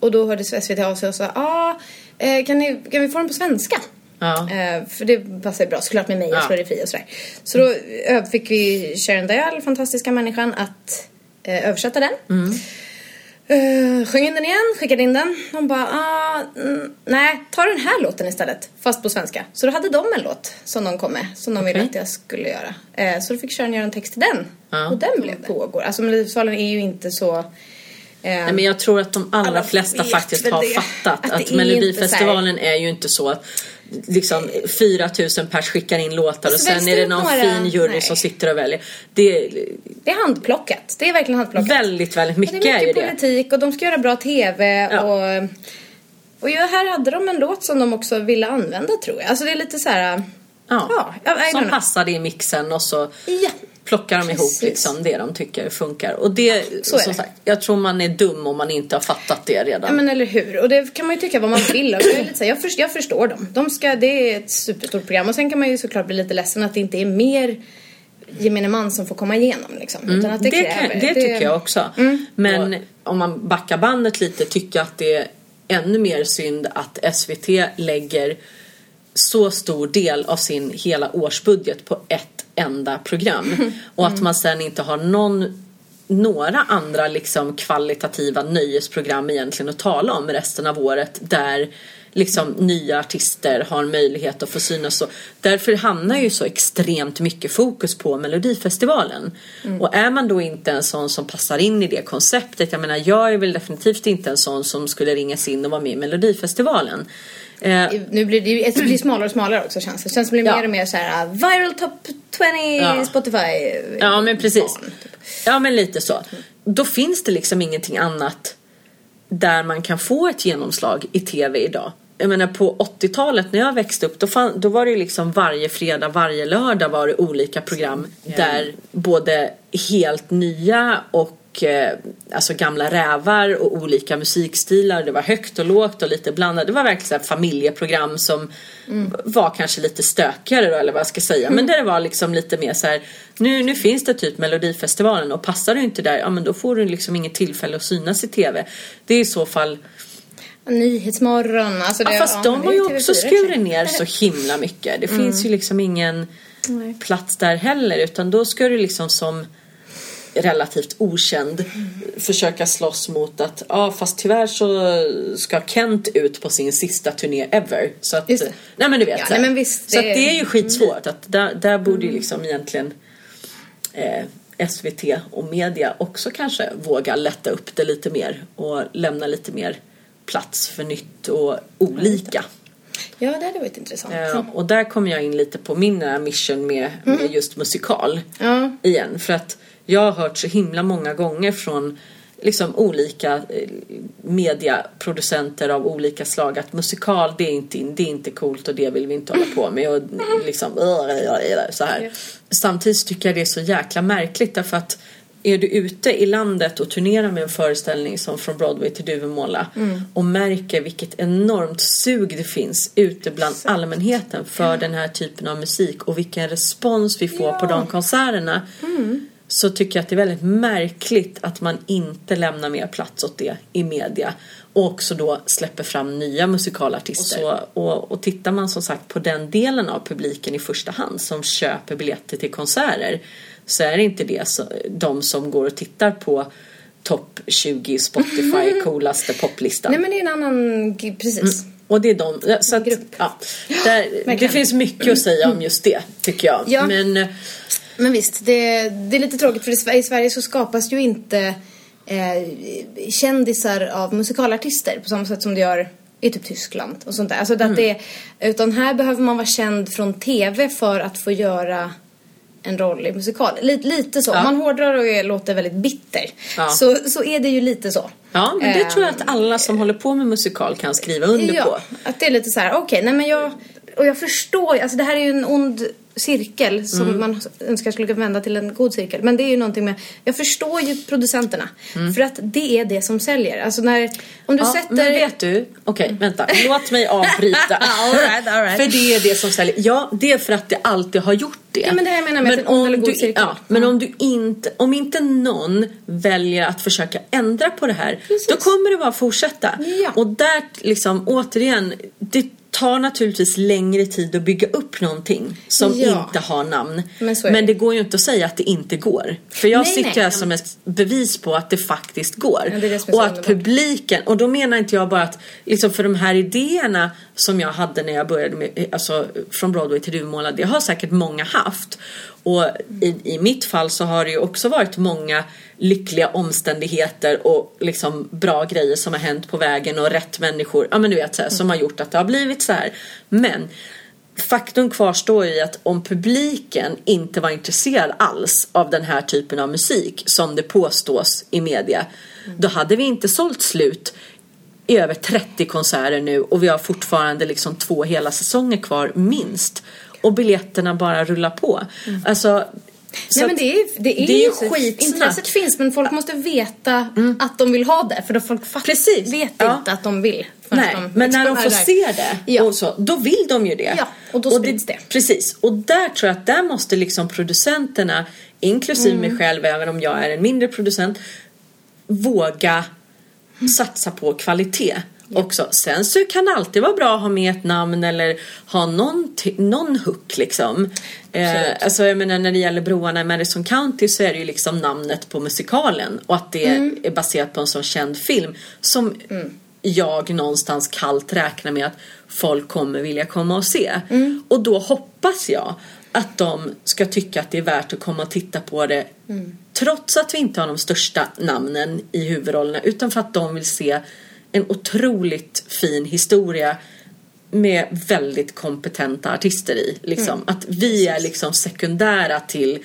Och då hörde SVT av sig och sa ah, eh, kan, ni, kan vi få den på svenska? Ja. Eh, för det passar bra såklart med mig och ja. slår det fri och sådär. Så då eh, fick vi Sharon Dial, fantastiska människan, att eh, översätta den. Mm. Uh, sjöng in den igen, skickade in den. Hon bara, ah, mm, nej, ta den här låten istället. Fast på svenska. Så då hade de en låt som de kom med. Som de okay. ville att jag skulle göra. Uh, så då fick Sharon göra en text till den. Ja. Och den blev pågår. Alltså Melodifestivalen är ju inte så Nej, men jag tror att de allra Alla flesta faktiskt har det, fattat att, att Melodifestivalen är ju inte så att liksom 4000 pers skickar in låtar och sen är det någon några... fin jury Nej. som sitter och väljer. Det, det är handplockat. Det är verkligen handplockat. Väldigt, väldigt mycket, det är mycket är politik och de ska göra bra TV ja. och och här hade de en låt som de också ville använda tror jag. Alltså det är lite så här. Ja, ja som passade i mixen och så ja plockar de ihop liksom det de tycker funkar. Och det, så som sagt, jag tror man är dum om man inte har fattat det redan. Ja men eller hur. Och det kan man ju tycka vad man vill. Och jag, jag, förstår, jag förstår dem. De ska, det är ett superstort program. Och sen kan man ju såklart bli lite ledsen att det inte är mer gemene man som får komma igenom. Liksom, mm. utan att det, det, kräver, kan, det, det tycker jag också. Mm. Men och, om man backar bandet lite tycker jag att det är ännu mer synd att SVT lägger så stor del av sin hela årsbudget på ett enda program. Och att man sen inte har någon några andra liksom kvalitativa nöjesprogram egentligen att tala om resten av året där liksom nya artister har möjlighet att få synas. Så därför hamnar ju så extremt mycket fokus på Melodifestivalen. Mm. Och är man då inte en sån som passar in i det konceptet, jag menar jag är väl definitivt inte en sån som skulle ringas in och vara med i Melodifestivalen. Eh, nu blir det ju det blir smalare och smalare också känns det. känns det blir ja. mer och mer så här uh, viral top 20 ja. Spotify. Ja men precis. Barn, typ. Ja men lite så. Då finns det liksom ingenting annat där man kan få ett genomslag i tv idag. Jag menar på 80-talet när jag växte upp då, fann, då var det ju liksom varje fredag, varje lördag var det olika program där både helt nya och eh, alltså gamla rävar och olika musikstilar. Det var högt och lågt och lite blandat. Det var verkligen ett familjeprogram som mm. var kanske lite stökigare då, eller vad jag ska säga. Men där det var liksom lite mer så här, nu, nu finns det typ Melodifestivalen och passar du inte där, ja men då får du liksom inget tillfälle att synas i tv. Det är i så fall Nyhetsmorgon. Alltså det, ja, fast de har ju också skurit ner så himla mycket. Det mm. finns ju liksom ingen Nej. plats där heller utan då ska du liksom som relativt okänd försöka slåss mot att ja fast tyvärr så ska Kent ut på sin sista turné ever. Så att, nej men du vet. Ja, så, nej, men visst, så det... att det är ju skitsvårt. Att där, där borde ju mm. liksom egentligen eh, SVT och media också kanske våga lätta upp det lite mer och lämna lite mer plats för nytt och olika. Ja, det hade varit intressant. Eh, och där kommer jag in lite på min eh, mission med, med just musikal. Ja. Igen. För att jag har hört så himla många gånger från liksom olika eh, mediaproducenter av olika slag att musikal det är inte in, det är inte coolt och det vill vi inte hålla på med och liksom så här. Samtidigt tycker jag det är så jäkla märkligt därför att är du ute i landet och turnerar med en föreställning som från Broadway till Duvemåla och märker vilket enormt sug det finns ute bland allmänheten för den här typen av musik och vilken respons vi får på de konserterna så tycker jag att det är väldigt märkligt att man inte lämnar mer plats åt det i media och också då släpper fram nya musikalartister. Och, så, och, och tittar man som sagt på den delen av publiken i första hand som köper biljetter till konserter så är det inte det så, de som går och tittar på topp 20 Spotify coolaste poplistan. Nej, men det är en annan... Precis. Och det är de, så att, ja, där, det finns mycket att säga om just det tycker jag. Ja. Men Men visst, det, det är lite tråkigt för i Sverige, så skapas ju inte eh, kändisar av musikalartister på samma sätt som det gör i typ Tyskland och sånt där. Alltså Mm. att det, utan här behöver man vara känd från TV för att få göra en roll i musikal. Lite, lite så. Ja. Man hårdrar och låter väldigt bitter. Ja. Så, så är det ju lite så. ja, men det Ehm, tror jag att alla som håller på med musikal kan skriva under ja, på. att det är lite så här, okej, nej men jag, och jag förstår alltså det här är ju en ond cirkel som Mm. man önskar skulle kunna vända till en god cirkel. Men det är ju någonting med, jag förstår ju producenterna. För att det är det som säljer. Alltså när, om du Mm. Ja, sätter... Men vet du, okej vänta, låt mig avbryta. All right, all right. För det är det som säljer. Ja, det är för att det alltid har gjort det. Ja, men det här jag menar med att en ond om eller god du, cirkel. ja, Men om du inte, om inte någon väljer att försöka ändra på det här, Precis. då kommer det bara fortsätta. Ja. Och där liksom återigen, det tar naturligtvis längre tid att bygga upp någonting som Ja. inte har namn. Men är det. går ju inte att säga att det inte går. För jag Nej, sitter nej. här som ett bevis på att det faktiskt går. Ja, det det och att underbart. publiken, och då menar inte jag bara att liksom för de här idéerna som jag hade när jag började med, alltså från Broadway till Duvemåla, det har säkert många haft. Och i, i mitt fall så har det ju också varit många lyckliga omständigheter och liksom bra grejer som har hänt på vägen och rätt människor, ja men du vet så här, som har gjort att det har blivit så här. Men faktum kvarstår ju i att om publiken inte var intresserad alls av den här typen av musik som det påstås i media, då hade vi inte sålt slut i över 30 konserter nu och vi har fortfarande liksom två hela säsonger kvar minst. Och biljetterna bara rullar på. Alltså, så Nej men det är, det är, det är ju skitsnack. Intresset finns men folk måste veta att de vill ha det. För då folk fatt, Precis. vet Ja. inte att de vill. Nej, de men när de får se det Ja. och så, då vill de ju det. Ja, och då sprids det. Precis, och där tror jag att där måste liksom producenterna, inklusive Mm. mig själv, även om jag är en mindre producent, våga satsa på kvalitet också. Sen så kan det alltid vara bra att ha med ett namn eller ha någon, någon hook liksom. Eh, alltså jag menar när det gäller broarna i Madison County så är det ju liksom namnet på musikalen och att det Mm. är baserat på en sån känd film som jag någonstans kallt räknar med att folk kommer vilja komma och se. Mm. Och då hoppas jag att de ska tycka att det är värt att komma och titta på det Mm. trots att vi inte har de största namnen i huvudrollerna utan för att de vill se en otroligt fin historia med väldigt kompetenta artister i. Liksom. Mm. Att vi är liksom sekundära till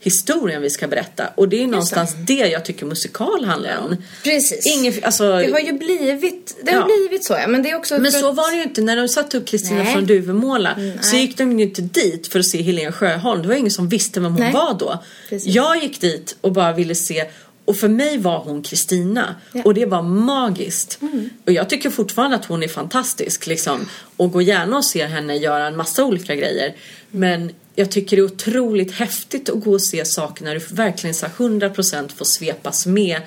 historien vi ska berätta. Och det är någonstans det jag tycker musikal handlar om. Precis. Ingen, alltså, Det har ju blivit, det har Ja. blivit så ja. Men det är också men så att- var det ju inte när de satte upp Kristina från Duvemåla. Så nej. gick de ju inte dit för att se Helene Sjöholm. Det var ingen som visste vem hon Nej. var då. Precis. Jag gick dit och bara ville se och för mig var hon Kristina. Ja. Och det var magiskt. Och jag tycker fortfarande att hon är fantastisk. Liksom. Och går gärna och ser henne göra en massa olika grejer. Men jag tycker det är otroligt häftigt att gå och se saker när du verkligen så här 100% får svepas med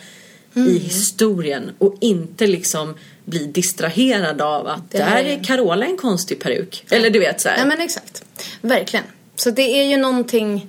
i historien. Och inte liksom bli distraherad av att Det där här är Carola en konstig peruk. Eller du vet så här. Ja men exakt. Verkligen. Så det är ju någonting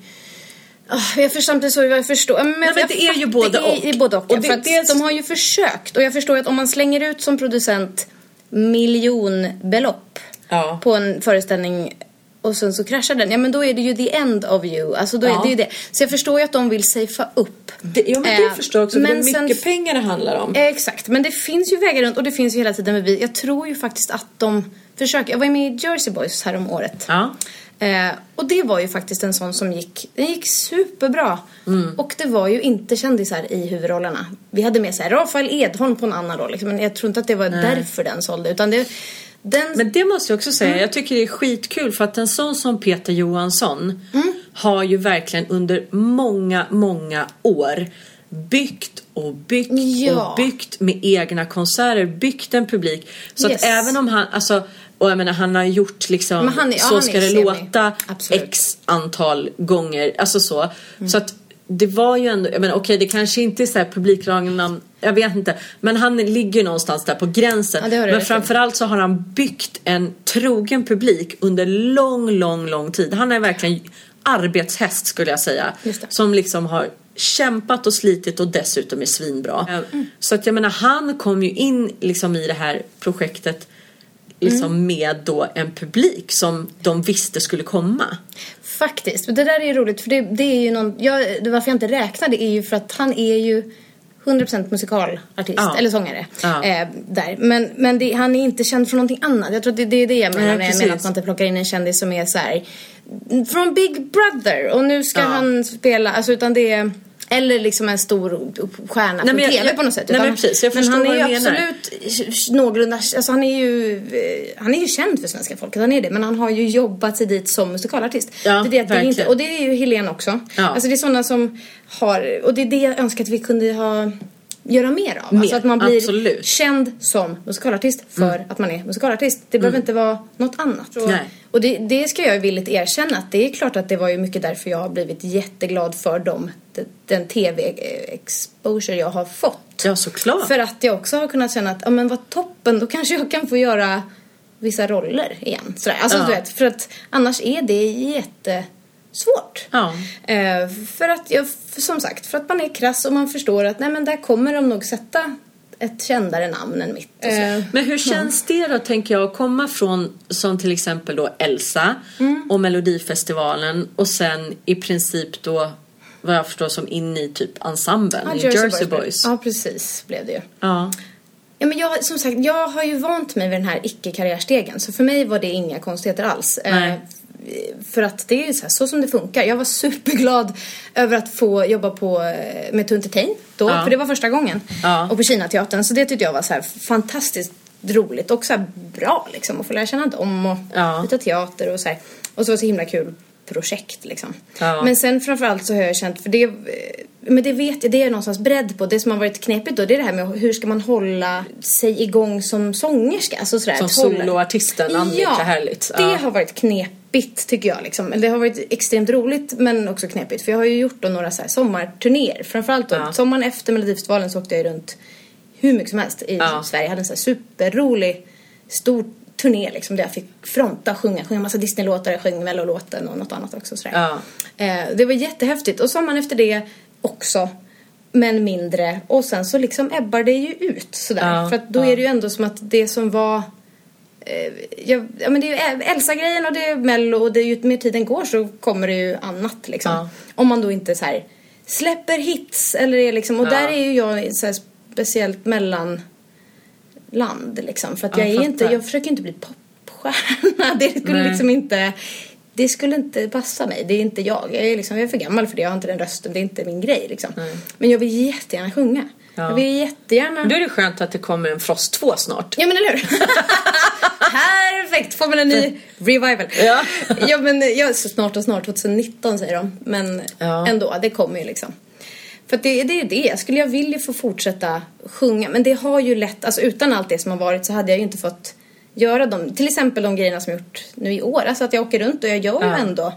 jag förstår samtidigt så jag förstår. Men, men jag det är ju både är, och. Det är både och. Och det- för att dels- De har ju försökt. Och jag förstår att om man slänger ut som producent miljonbelopp Ja. på en föreställning och sen så kraschar den. Ja men då är det ju the end of you. Alltså då Ja. är det ju det. Så jag förstår ju att de vill safea upp. Det, ja men det Eh, förstår jag också. men det är sen- mycket pengar det handlar om. Eh, Exakt, men det finns ju vägar runt och det finns ju hela tiden bevis. Jag tror ju faktiskt att de försöka. Jag var ju med i Jersey Boys här om året. Ja. Eh, och det var ju faktiskt en sån som gick, den gick superbra. Mm. Och det var ju inte kändisar i huvudrollerna. Vi hade med så här, Rafael Edholm på en annan roll. Liksom, men jag tror inte att det var därför den sålde. Utan det, den, Men det måste jag också säga, jag tycker det är skitkul för att en sån som Peter Johansson har ju verkligen under många, många år byggt och byggt Ja. och byggt med egna konserter, byggt en publik. Så Yes. att även om han, alltså, och jag menar han har gjort liksom Men han är- ja, Så han ska är det semi. låta Absolut. x antal gånger, alltså så. Så att det var ju ändå, jag menar okej det kanske inte är så här jag vet inte. Men han ligger någonstans där på gränsen. Ja, men framförallt så har han byggt en trogen publik under lång, lång, lång tid. Han är verkligen arbetshäst skulle jag säga. Som liksom har kämpat och slitit och dessutom är svinbra. Mm. Så att jag menar han kom ju in liksom i det här projektet liksom Mm. med då en publik som de visste skulle komma. Faktiskt. Det där är ju roligt för det, det är ju någon, jag, varför jag inte räknar det är ju för att han är ju 100% musikalartist, Ja. eller sångare. Ja. Eh, där. Men, men det, han är inte känd för någonting annat. Jag tror att det, det är det jag menar när jag menar att man inte plockar in en kändis som är så här från Big Brother och nu ska han spela, alltså utan det är eller liksom en stor stjärna Nej, på men TV jag- på något sätt. nej, men precis, jag men förstår han är ju absolut någorlunda, alltså han är ju, eh, han är ju känd för svenska folket, han är det. Men han har ju jobbat sig dit som musikalartist. Ja, det det det är inte, och det är ju Helene också. Ja. Alltså det är sådana som har, och det är det jag önskar att vi kunde ha göra mer av. Mer, alltså att man blir absolut. Mm. känd som musikalartist för att man är musikalartist. Det behöver inte vara något annat. Så, Nej. Och det, det ska jag villigt erkänna att det är klart att det var ju mycket därför jag har blivit jätteglad för dem, den, tv-exposure jag har fått. Ja såklart. För att jag också har kunnat känna att, ja men vad toppen, då kanske jag kan få göra vissa roller igen. Sådär. Alltså Ja. du vet, för att annars är det jättesvårt. Ja. Eh, för att jag, för som sagt, för att man är krass och man förstår att nej men där kommer de nog sätta ett kändare namn än mitt. och så. Eh, Men hur känns det då tänker jag att komma från som till exempel då Elsa Mm. och Melodifestivalen och sen i princip då vad jag förstår som in i typ ensemblen Ja, i Jersey, blev- Boys. Ja, precis blev det ju. Ja. Ja, men jag, som sagt, jag har ju vant mig vid den här icke-karriärstegen. Så för mig var det inga konstigheter alls. Nej. För att det är ju så, här, så som det funkar. Jag var superglad över att få jobba på, eh, med To Entertain då. Ja. För det var första gången. Ja. Och på Kinateatern. Så det tyckte jag var så här fantastiskt roligt och så bra liksom. Att få lära känna dem och Ja. byta teater och så här. Och så var det så himla kul projekt liksom. Ja. Men sen framförallt så har jag känt, för det, eh, men det vet jag, det är någonstans bredd på. Det som har varit knepigt då, det är det här med hur ska man hålla sig igång som sångerska? Alltså sådär, Som soloartisten Annika Härligt. det Ja. har varit knepigt tycker jag liksom. Det har varit extremt roligt men också knepigt. För jag har ju gjort då några så här sommarturnéer. Framförallt då, Ja. sommaren efter Melodifestivalen så åkte jag runt hur mycket som helst i Ja. Sverige. Jag hade en så här superrolig stor turné liksom där jag fick fronta sjunga. Sjunga massa Disney-låtar, jag sjöng Mellolåten och något annat också sådär. Ja. Eh, det var jättehäftigt. Och sommaren efter det också. Men mindre. Och sen så liksom ebbar det ju ut sådär. Ja, För att då är det ju ändå som att det som var jag, ja, men det är ju Elsa-grejen och det är Mello och det är ju mer tiden går så kommer det ju annat liksom. Ja. Om man då inte så här släpper hits eller är liksom, och Ja. där är ju jag så här speciellt mellan land liksom. För att Ja, jag är inte, jag försöker inte bli popstjärna. Det skulle Nej. liksom inte, det skulle inte passa mig. Det är inte jag. Jag är, liksom, jag är för gammal för det, jag har inte den rösten, det är inte min grej liksom. Men jag vill jättegärna sjunga. Ja. Jag vill jättegärna... Då är det skönt att det kommer en Frost 2 snart. Ja men eller hur? Perfekt! Får man en ny revival. Ja. ja men ja, så snart och snart, 2019 säger de. Men Ja. ändå, det kommer ju liksom. För det, det är ju det, skulle jag vilja få fortsätta sjunga. Men det har ju lätt, alltså utan allt det som har varit så hade jag ju inte fått göra dem. Till exempel de grejerna som jag gjort nu i år. Alltså att jag åker runt och jag gör ju Ja. ändå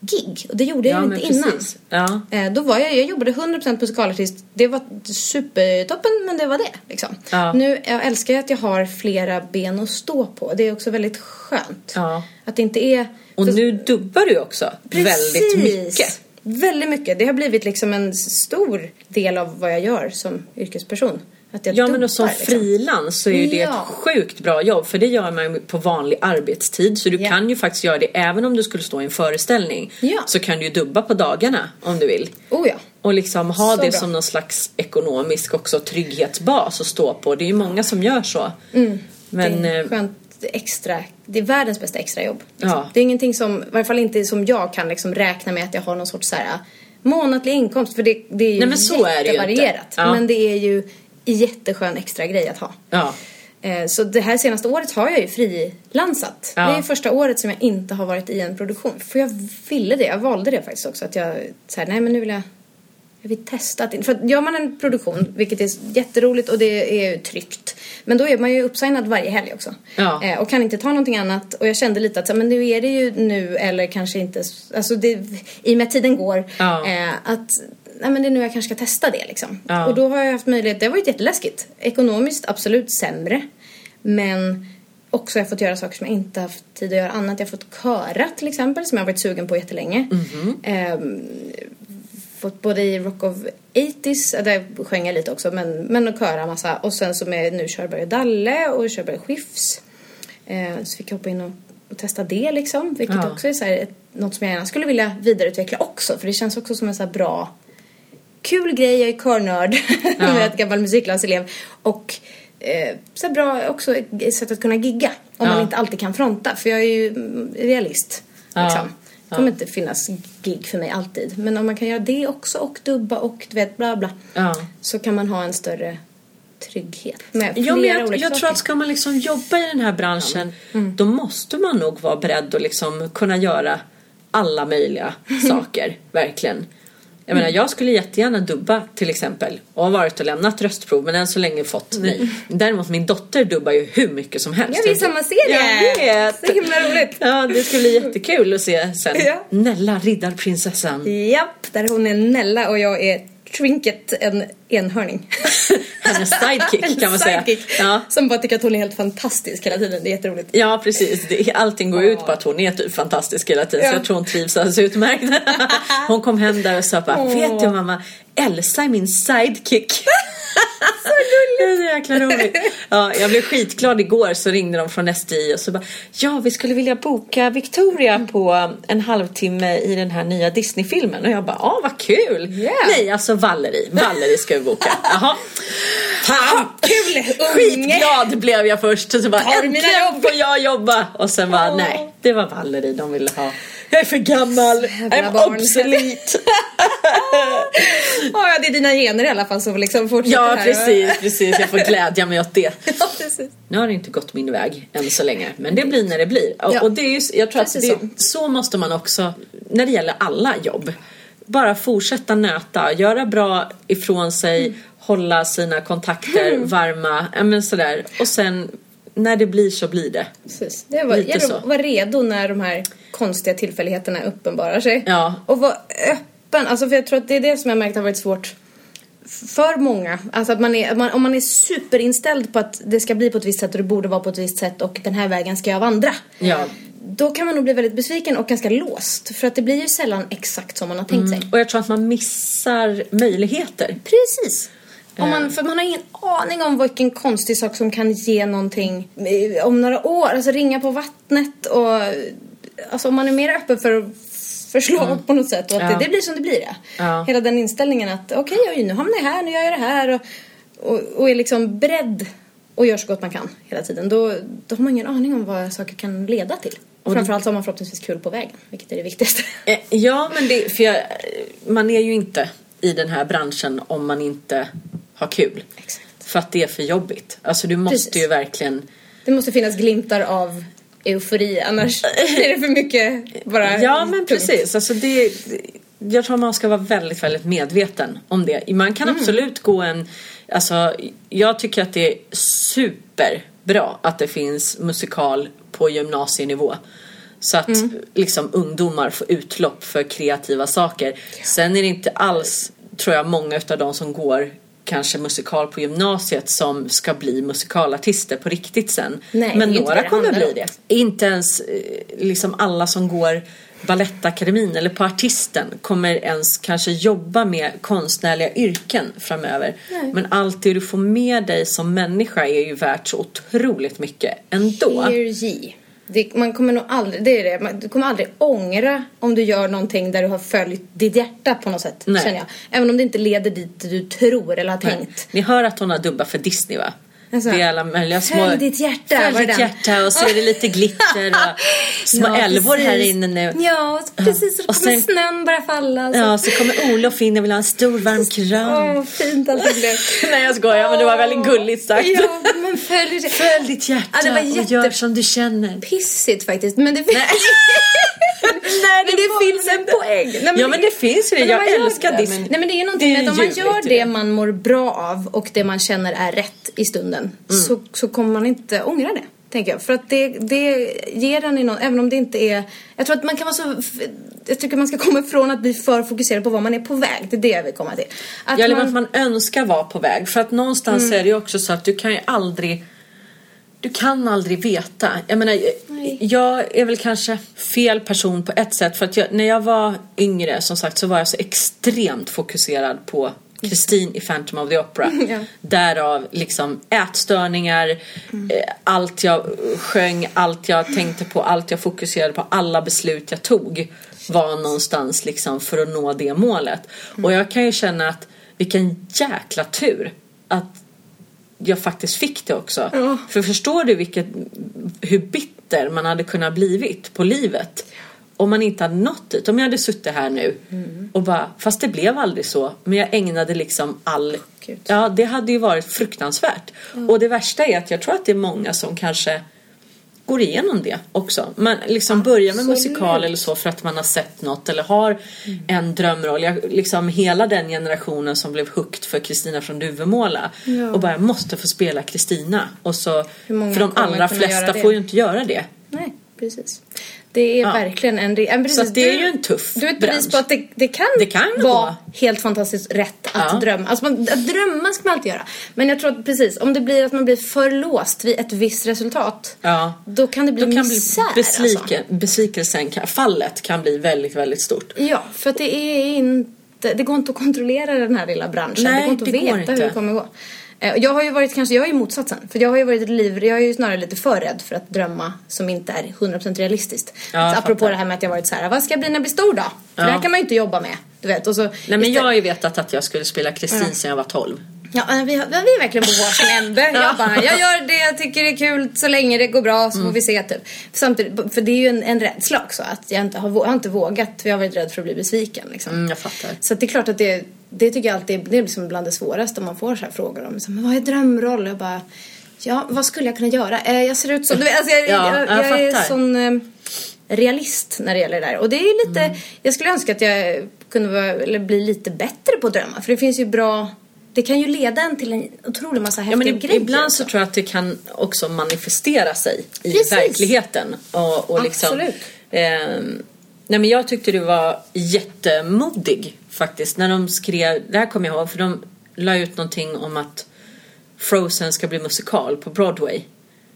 gig. Och det gjorde jag Ja, inte innan. precis. Ja. Eh, Då var jag, jag jobbade 100% musikalartist. Det var supertoppen men det var det liksom. Ja. Nu jag älskar jag att jag har flera ben att stå på. Det är också väldigt skönt. Ja. Att det inte är... Och för- nu dubbar du också väldigt mycket. Väldigt mycket. Det har blivit liksom en stor del av vad jag gör som yrkesperson. Att jag Ja men dubbar, och som liksom. frilans så är ju det Ja. ett sjukt bra jobb för det gör man ju på vanlig arbetstid så du Ja. kan ju faktiskt göra det även om du skulle stå i en föreställning Ja. så kan du ju dubba på dagarna om du vill. Oh ja. Och liksom ha Så det bra. som någon slags ekonomisk också trygghetsbas att stå på. Det är ju många som gör så. Men det är eh, skönt extra, det är världens bästa extrajobb. Liksom. Ja. Det är ingenting som, i varje fall inte som jag kan liksom räkna med att jag har någon sorts så här månatlig inkomst för det, det är ju Nej, men så är det ju inte. Ja. Men det är ju jätteskön extra grej att ha. Ja. Eh, Så det här senaste året har jag ju frilansat. Ja. Det är första året som jag inte har varit i en produktion. För jag ville det, jag valde det faktiskt också. Att jag så här, nej men nu vill jag, jag vill testa. Att, för gör man en produktion, vilket är jätteroligt och det är tryggt. Men då är man ju uppsignad varje helg också. Ja. Eh, och kan inte ta någonting annat. Och jag kände lite att så här, men nu är det ju nu eller kanske inte, alltså det, i och med att tiden går. Ja. Eh, att nej men det är nu jag kanske ska testa det liksom. Ja. Och då har jag haft möjlighet, det har varit jätteläskigt. Ekonomiskt absolut sämre. Men också har jag fått göra saker som jag inte haft tid att göra annat. Jag har fått köra till exempel som jag har varit sugen på jättelänge. Ehm, fått både i Rock of 80s, där sjöng jag lite också, men, men att köra massa. Och sen så med nu Körberg och Dalle och Körberg och Skifs. Eh, så fick jag hoppa in och, och testa det liksom. Vilket Ja. också är så här, ett, något som jag gärna skulle vilja vidareutveckla också. För det känns också som en så här bra kul grej, jag är körnörd. Ja. ett gammal musikklasselev. Och eh, så bra också sätt att kunna gigga. Om Ja. man inte alltid kan fronta. För jag är ju mm, realist. Ja. Liksom. Det kommer inte finnas gig för mig alltid. Men om man kan göra det också och dubba och du vet bla bla. Ja. Så kan man ha en större trygghet. Med Ja, men jag, jag tror att ska man liksom jobba i den här branschen då måste man nog vara beredd att liksom kunna göra alla möjliga saker, verkligen. Jag menar, jag skulle jättegärna dubba till exempel och har varit och lämnat röstprov men än så länge fått nej. Däremot min dotter dubbar ju hur mycket som helst. Ja, vi är samma serie! Jag vet! Så himla roligt! Ja, det ska bli jättekul att se sen. Ja. Nella, riddarprinsessan. Japp, där hon är Nella och jag är Trinket, en enhörning. Hennes sidekick kan man säga. Ja. Som bara tycker att hon är helt fantastisk hela tiden. Det är jätteroligt. Ja precis, det, allting går ut på att hon är typ fantastisk hela tiden Ja. så jag tror hon trivs alldeles utmärkt. Hon kom hem där och sa bara, Åh. vet du mamma, Elsa är min sidekick. så gulligt! Det är jäkla roligt. Ja, jag blev skitglad igår så ringde de från SDI och så bara, ja vi skulle vilja boka Victoria på en halvtimme i den här nya Disney-filmen och jag bara, ja vad kul! Yeah. Nej alltså Valerie, Valerie ska vi boka. Jaha. Fan, kul! Unge! Skitglad blev jag först. Så bara, äntligen jobb?" får jag jobba. Och sen bara, nej, det var Valerie de ville ha. Jag är för gammal. I'm barn. obsolete. Ja, det är dina gener i alla fall som liksom fortsätter ja, här. precis, precis. Jag får glädja mig åt det. Ja, precis. Nu har det inte gått min väg än så länge. Men det blir när det blir. Och, Ja. och det är ju, jag tror att det, så måste man också, när det gäller alla jobb, bara fortsätta nöta, göra bra ifrån sig, Mm. hålla sina kontakter varma, ja, men sådär. Och sen när det blir så blir det. precis. Det var, Lite jag så. var redo när de här konstiga tillfälligheterna uppenbarar sig. Ja. Och var öppen. Alltså för jag tror att det är det som jag märkt har varit svårt för många. Alltså att man är, att man, om man är superinställd på att det ska bli på ett visst sätt och det borde vara på ett visst sätt och den här vägen ska jag vandra. Ja. Då kan man nog bli väldigt besviken och ganska låst. För att det blir ju sällan exakt som man har tänkt sig. Och jag tror att man missar möjligheter. Precis. Om man, för man har ingen aning om vilken konstig sak som kan ge någonting eh, om några år. Alltså ringa på vattnet och... Alltså om man är mer öppen för förslag på något sätt och att Mm. Ja. det, det blir som det blir det. Ja. Hela den inställningen att okej, oj, nu hamnar jag här, nu gör jag det här och, och, och är liksom beredd och gör så gott man kan hela tiden. Då, då har man ingen aning om vad saker kan leda till. Och framförallt så har man förhoppningsvis kul på vägen, vilket är det viktigaste. Eh, Ja, men det, för jag, man är ju inte i den här branschen om man inte har kul. Exakt. För att det är för jobbigt. Alltså du måste Precis. ju verkligen Det måste finnas glimtar av eufori, annars är det för mycket bara Ja men tungt. precis. Alltså det, jag tror man ska vara väldigt, väldigt medveten om det. Man kan Mm. absolut gå en... Alltså, jag tycker att det är superbra att det finns musikal på gymnasienivå. Så att Mm. liksom ungdomar får utlopp för kreativa saker. Sen är det inte alls, tror jag, många utav de som går kanske musikal på gymnasiet som ska bli musikalartister på riktigt sen. Nej, Men några kommer bli det. Inte ens eh, liksom alla som går Balettakademin eller på Artisten kommer ens kanske jobba med konstnärliga yrken framöver. Nej. Men allt det du får med dig som människa är ju värt så otroligt mycket ändå. Hear ye. Det, man kommer nog aldrig, det är det, man, du kommer aldrig ångra om du gör någonting där du har följt ditt hjärta på något sätt. Nej. Känner jag. Även om det inte leder dit du tror eller har tänkt. Ni hör att hon har dubbat för Disney va? Alltså, det är alla möjliga små... Följ ditt hjärta. Följ det ditt hjärta och så är det lite glitter och små Ja, älvor här precis. inne nu. Ja, precis. Så Och kommer sen- snön bara falla. Så. Ja, så kommer Olof in och vill ha en stor varm kram. Åh, fint allting blev. Nej jag skojar men det var väldigt gulligt sagt. Ja, men följ det. Följ ditt hjärta Ja, det var och jätte- gör som du känner. Pissigt faktiskt. Men det, Nej, Nej, men det finns en poäng. Nej, Ja, men det finns ju det. Men Jag älskar det, Disney. Men, nej men det är någonting med att om man gör det man mår bra av och det man känner är rätt i stunden så, så kommer man inte ångra det. Tänker jag. För att det, det ger en i någon, även om det inte är... Jag tror att man kan vara så... Jag tycker man ska komma ifrån att bli för fokuserad på vad man är på väg. Det är det jag vill komma till. Att Ja, eller man, att man önskar vara på väg. För att någonstans Mm. är det ju också så att du kan ju aldrig du kan aldrig veta. Jag menar, Nej. jag är väl kanske fel person på ett sätt. För att jag, när jag var yngre, som sagt, så var jag så extremt fokuserad på Kristin i Phantom of the Opera. Ja. Därav liksom ätstörningar, Mm. eh, allt jag sjöng, allt jag tänkte på, allt jag fokuserade på, alla beslut jag tog var någonstans liksom för att nå det målet. Mm. Och jag kan ju känna att vilken jäkla tur att jag faktiskt fick det också. Ja. För förstår du vilket, hur bitter man hade kunnat blivit på livet om man inte hade nått dit. Om jag hade suttit här nu Mm. och bara, fast det blev aldrig så. Men jag ägnade liksom all... Gud. Ja, det hade ju varit fruktansvärt. Och det värsta är att jag tror att det är många som kanske går igenom det också. Man liksom börjar med musikal eller så för att man har sett något eller har en drömroll. Jag, liksom hela den generationen som blev hooked för Kristina från Duvemåla Ja. och bara måste få spela Kristina. Och så, för de allra flesta får ju inte göra det. Nej, precis. Det är Ja. verkligen en... en precis, Så att det är du- ju en tuff Du är ett bevis på att det, det kan, Det kan vara gå. helt fantastiskt rätt att Ja. drömma. Alltså man, att drömma ska man alltid göra. Men jag tror att precis, om det blir att man blir för låst vid ett visst resultat. Ja. Då kan det bli Då kan bli misär besviken, alltså. besvikelsen, kan, fallet kan bli väldigt, väldigt stort. Ja, för att det är inte... Det går inte att kontrollera den här lilla branschen. Nej, det går inte att veta inte. hur det kommer gå. Eh, Jag har ju varit kanske, jag är ju motsatsen. För jag har ju varit liv, jag är ju snarare lite för rädd för att drömma som inte är 100% realistiskt. Ja, jag så apropå fattar. det här med att jag varit så här, vad ska jag bli när jag blir stor då? För Ja. det här kan man ju inte jobba med. Du vet, och så Nej men istället- jag har ju vetat att jag skulle spela Kristin Ja. sedan jag var 12. Ja, men vi, har- vi är verkligen på varsin ände. Jag, bara, jag gör det jag tycker är kul så länge det går bra så får vi se typ. Samtidigt, för det är ju en, en rädsla också att jag inte har, jag har inte vågat för jag har varit rädd för att bli besviken liksom. Mm, jag fattar. Så det är klart att det, det tycker jag alltid det är liksom bland det svåraste om man får så här frågor om så, men vad är drömroll? Jag bara, ja vad skulle jag kunna göra? Eh, jag ser ut som, du vet, alltså jag, Ja, jag, jag jag är sån eh, realist när det gäller det där. Och det är lite, Mm. jag skulle önska att jag kunde vara, eller bli lite bättre på att drömma. För det finns ju bra, det kan ju leda en till en otrolig massa Ja, häftiga men ib- grejer. ibland så tror jag att det kan också manifestera sig i Precis. verkligheten. Och, och liksom, Absolut. ehm, nej men jag tyckte du var jättemodig faktiskt när de skrev, det här kommer jag ihåg för de la ut någonting om att Frozen ska bli musikal på Broadway.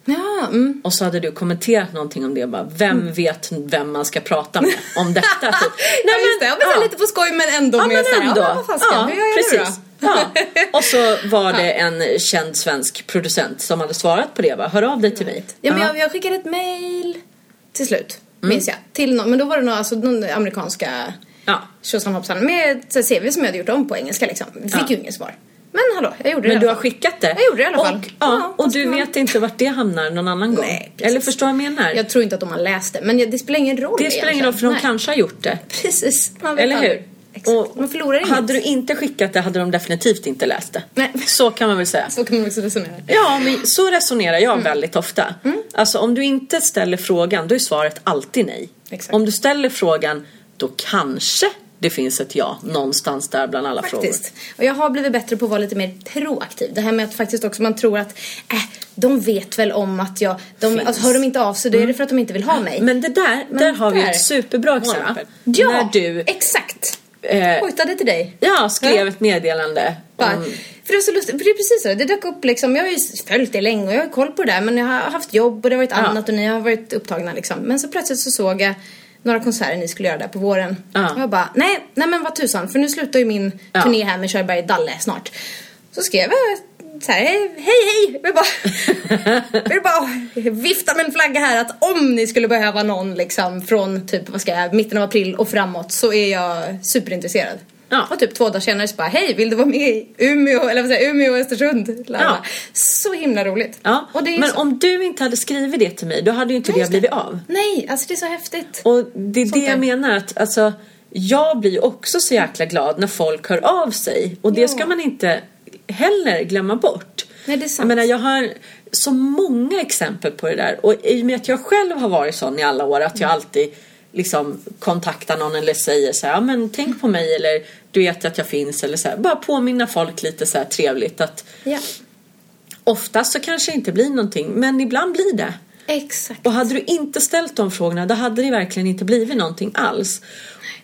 Ja, mm. Och så hade du kommenterat någonting om det bara, vem vet vem man ska prata med om detta? Typ. Nej, ja, just det. Ja, men så här lite på skoj men ändå Ja med men ändå. Ja, vad fasiken, hur gör jag precis. nu då? Ja. Och så var det en känd svensk producent som hade svarat på det va? Hör av dig till mig. Ja, men Ja. jag, jag skickade ett mail till slut, Mm. minns jag. Till någon, men då var det någon, alltså, någon amerikanska Ja. tjosan hoppsan med ett CV som jag hade gjort om på engelska liksom. Vi fick Ja. ju inget svar. Men hallå, jag gjorde det Men du har skickat det? Jag gjorde det i alla fall. Och, ja, Ja, och du man- vet inte vart det hamnar någon annan gång? Nej, precis. Eller förstår jag menar? Jag tror inte att de har läst det, men det spelar ingen roll det spelar ingen roll för de Nej. kanske har gjort det. Precis. Eller hur? Exakt. Man förlorar inget. Hade du inte skickat det hade de definitivt inte läst det. Nej. Så kan man väl säga. Så kan man också resonera. Ja, men så resonerar jag Mm. väldigt ofta. Alltså om du inte ställer frågan, då är svaret alltid nej. Exakt. Om du ställer frågan, då kanske det finns ett ja någonstans där bland alla frågor. Faktiskt. Och jag har blivit bättre på att vara lite mer proaktiv. Det här med att faktiskt också man tror att äh, de vet väl om att jag... De. Mm. alltså, hör de inte av sig då är det för att de inte vill ha mig. Men det där, Men där har vi där- ett superbra exempel. Ja, När du exakt. eh, Hojtade till dig. ja, skrev Ja. ett meddelande om För det är så lustigt, för det är precis så. Det dök upp liksom, jag har ju följt det länge och jag har koll på det där men jag har haft jobb och det har varit Ja. annat och ni har varit upptagna liksom. Men så plötsligt så såg jag några konserter ni skulle göra där på våren. Ja. Och jag bara, nej, nej men vad tusan för nu slutar ju min Ja. turné här med Körberg Dalle snart. Så skrev jag så här, hej hej, vill bara, vill bara vifta med en flagga här att om ni skulle behöva någon liksom från typ, vad ska jag, mitten av april och framåt så är jag superintresserad. Ja. Och typ två dagar senare så bara, hej vill du vara med i Umeå, eller vad säger Umeå och Östersund? Lala. Ja. Så himla roligt. Ja, men så... om du inte hade skrivit det till mig, då hade ju inte Nej, det blivit av. Nej, alltså det är så häftigt. Och det är Sånt det jag menar att alltså, jag blir också så jäkla glad när folk hör av sig. Och det Ja. ska man inte heller glömma bort. Nej, det är sant. Jag menar, jag har så många exempel på det där. Och i och med att jag själv har varit sån i alla år att jag alltid liksom kontaktar någon eller säger så här, ja men tänk på mig eller du vet att jag finns eller så här. Bara påminna folk lite så här trevligt att Ja, oftast så kanske det inte blir någonting men ibland blir det. exakt. Och hade du inte ställt de frågorna då hade det verkligen inte blivit någonting alls.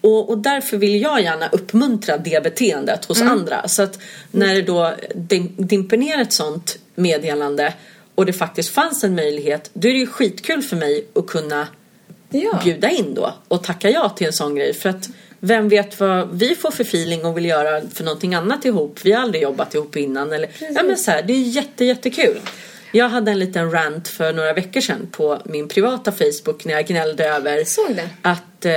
Och, och därför vill jag gärna uppmuntra det beteendet hos Mm. andra. Så att när det då dim- dimper ner ett sånt meddelande och det faktiskt fanns en möjlighet då är det ju skitkul för mig att kunna Ja. bjuda in då och tacka ja till en sån grej. För att vem vet vad vi får för feeling och vill göra för någonting annat ihop. Vi har aldrig jobbat ihop innan. Eller, ja, men så här, det är jätte, jättekul. Jag hade en liten rant för några veckor sedan på min privata Facebook när jag gnällde över det. att eh,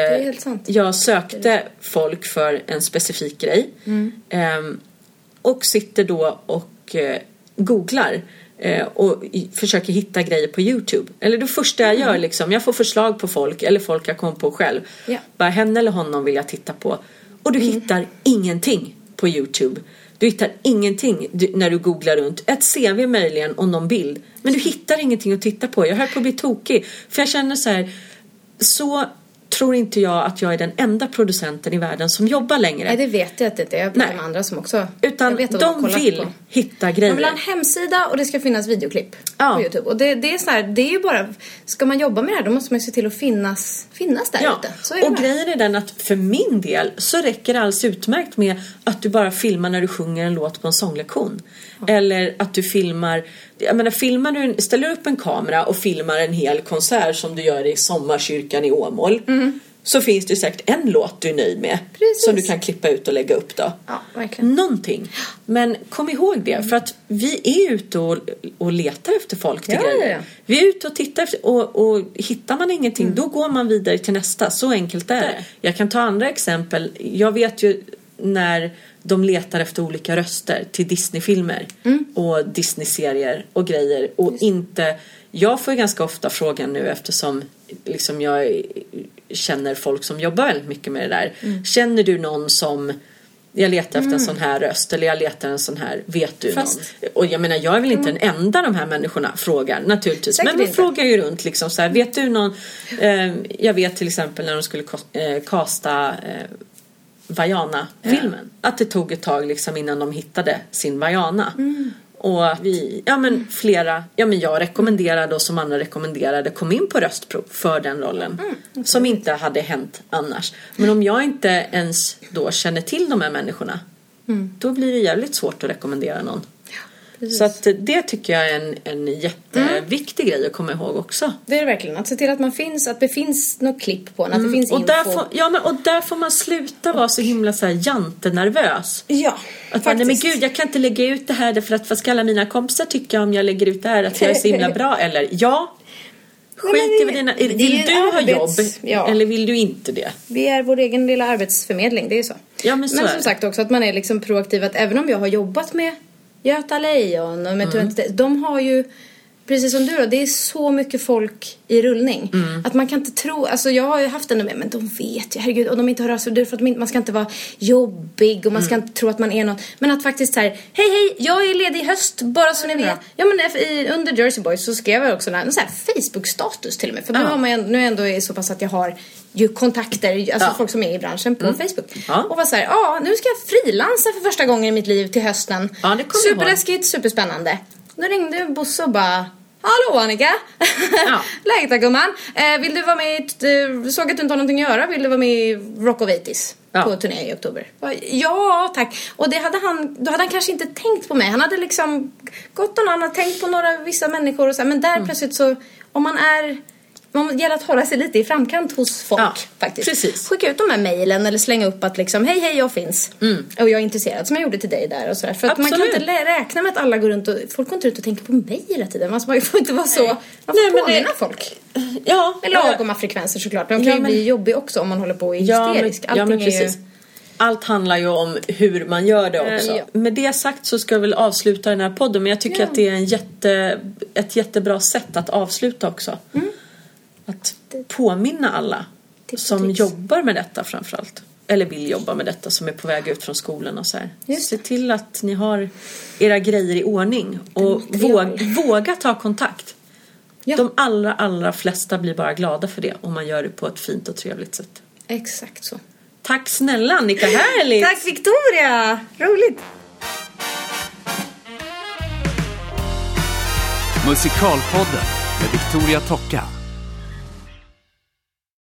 jag sökte folk för en specifik grej. Mm. Ehm, och sitter då och eh, googlar eh, och i, försöker hitta grejer på Youtube. Eller det första jag gör liksom, jag får förslag på folk eller folk jag kommer på själv. Ja. Bara henne eller honom vill jag titta på. Och du hittar ingenting på Youtube. Du hittar ingenting när du googlar runt. Ett CV möjligen och någon bild. Men du hittar ingenting att titta på. Jag höll på att bli tokig. För jag känner så här. Så tror inte jag att jag är den enda producenten i världen som jobbar längre. Nej, det vet jag att det är. Nej. med andra som också... Utan de kollat vill på. hitta grejer. Man vill ha en hemsida och det ska finnas videoklipp Ja. på Youtube. Och det, det är så här, det är ju bara... Ska man jobba med det här då måste man ju se till att finnas, finnas där Ja, ute. Och grejen är den att för min del så räcker det alldeles utmärkt med att du bara filmar när du sjunger en låt på en sånglektion. Eller att du filmar, jag menar filmar du, ställer upp en kamera och filmar en hel konsert som du gör i Sommarkyrkan i Åmål. Så finns det säkert en låt du är nöjd med. Mm. Precis. Som du kan klippa ut och lägga upp då. Ja, verkligen. Någonting. Men kom ihåg det, för att vi är ute och, och letar efter folk till Ja, grejer. ja. Vi är ute och tittar efter, och, och hittar man ingenting då går man vidare till nästa. Så enkelt är det. Jag kan ta andra exempel. Jag vet ju när de letar efter olika röster till Disneyfilmer och Disney-serier och grejer och inte jag får ju ganska ofta frågan nu eftersom liksom jag känner folk som jobbar väldigt mycket med det där. Känner du någon som jag letar efter en sån här röst eller jag letar en sån här, vet du Fast- någon? Och jag menar jag är väl inte den enda de här människorna frågar naturligtvis. Säkert Men de frågar ju runt liksom så här, vet du någon? Eh, jag vet till exempel när de skulle eh, kasta eh, Vajana-filmen. Att det tog ett tag liksom innan de hittade sin Vajana. Och vi, ja men flera, ja men jag rekommenderade och som andra rekommenderade kom in på röstprov för den rollen. Som inte hade hänt annars. Men om jag inte ens då känner till de här människorna. Då blir det jävligt svårt att rekommendera någon. Precis. Så att det tycker jag är en, en jätteviktig grej att komma ihåg också. Det är det verkligen. Att se till att man finns, att det finns något klipp på en, att det finns Mm. Och info. där, får, ja, men, och där får man sluta vara så himla så här jantenervös. Ja, Att man, nej men gud jag kan inte lägga ut det här därför att vad ska alla mina kompisar tycka om jag lägger ut det här att jag är så himla bra eller ja. Nej, Skit men i dina, vill du ha arbets- jobb ja. eller vill du inte det? Vi är vår egen lilla arbetsförmedling, det är så. Ja, men så är som sagt också att man är liksom proaktiv. Att även om jag har jobbat med Göta Lejon och med Mm. mm. de har ju Precis som du då, det är så mycket folk i rullning. Mm. Att man kan inte tro, alltså jag har ju haft den med, men de vet ju, herregud, och de inte hör av sig, för att inte, man ska inte vara jobbig och man Mm. ska inte tro att man är någon. Men att faktiskt så här, hej hej, jag är ledig i höst, bara så ni vet. Ja men efter- i, under Jersey Boys så skrev jag också en sån här Facebook-status till och med. För nu, Ja. har man, ändå- nu är jag ändå så pass att jag har ju kontakter, alltså Ja. Mm. folk som är i branschen på Facebook. Ja. Och var så här, ja nu ska jag frilansa för första gången i mitt liv till hösten. Ja. Superläskigt, superspännande. Då ringde Bosse och bara Hallå Annika! Ja. Läget då gumman? Eh, vill du vara med i, såg att du inte har någonting att göra, vill du vara med i Rock of 80s? Ja. På turné i oktober. Ja tack! Och det hade han, då hade han kanske inte tänkt på mig. Han hade liksom gått någon annan, tänkt på några vissa människor och så här, Men Mm. där plötsligt så, om man är man gäller att hålla sig lite i framkant hos folk Ja, faktiskt. precis. Skicka ut de här mejlen eller slänga upp att liksom hej hej jag finns. Mm. Och jag är intresserad som jag gjorde till dig där och sådär. För att man kan inte räkna med att alla går runt och folk går inte ut och tänker på mig hela tiden. Alltså, man får inte vara så. Man får Nej, men det- påminna folk. Ja, Med lagoma frekvenser såklart. De kan Ja, ju men- bli jobbiga också om man håller på och är Ja, men, hysterisk. ja, men Allting är ju... precis. allt handlar ju om hur man gör det också. Ja. Med det sagt så ska jag väl avsluta den här podden men jag tycker Ja. att det är en jätte, ett jättebra sätt att avsluta också. Att påminna alla som jobbar med detta framförallt. Eller vill jobba med detta som är på väg ut från skolan och så här. Just Se till att ni har era grejer i ordning och material. våg, våga ta kontakt. Ja. De allra, allra flesta blir bara glada för det om man gör det på ett fint och trevligt sätt. Exakt så. Tack snälla Annika, härligt! Tack Victoria! Roligt! Musikalpodden med Victoria Tocka.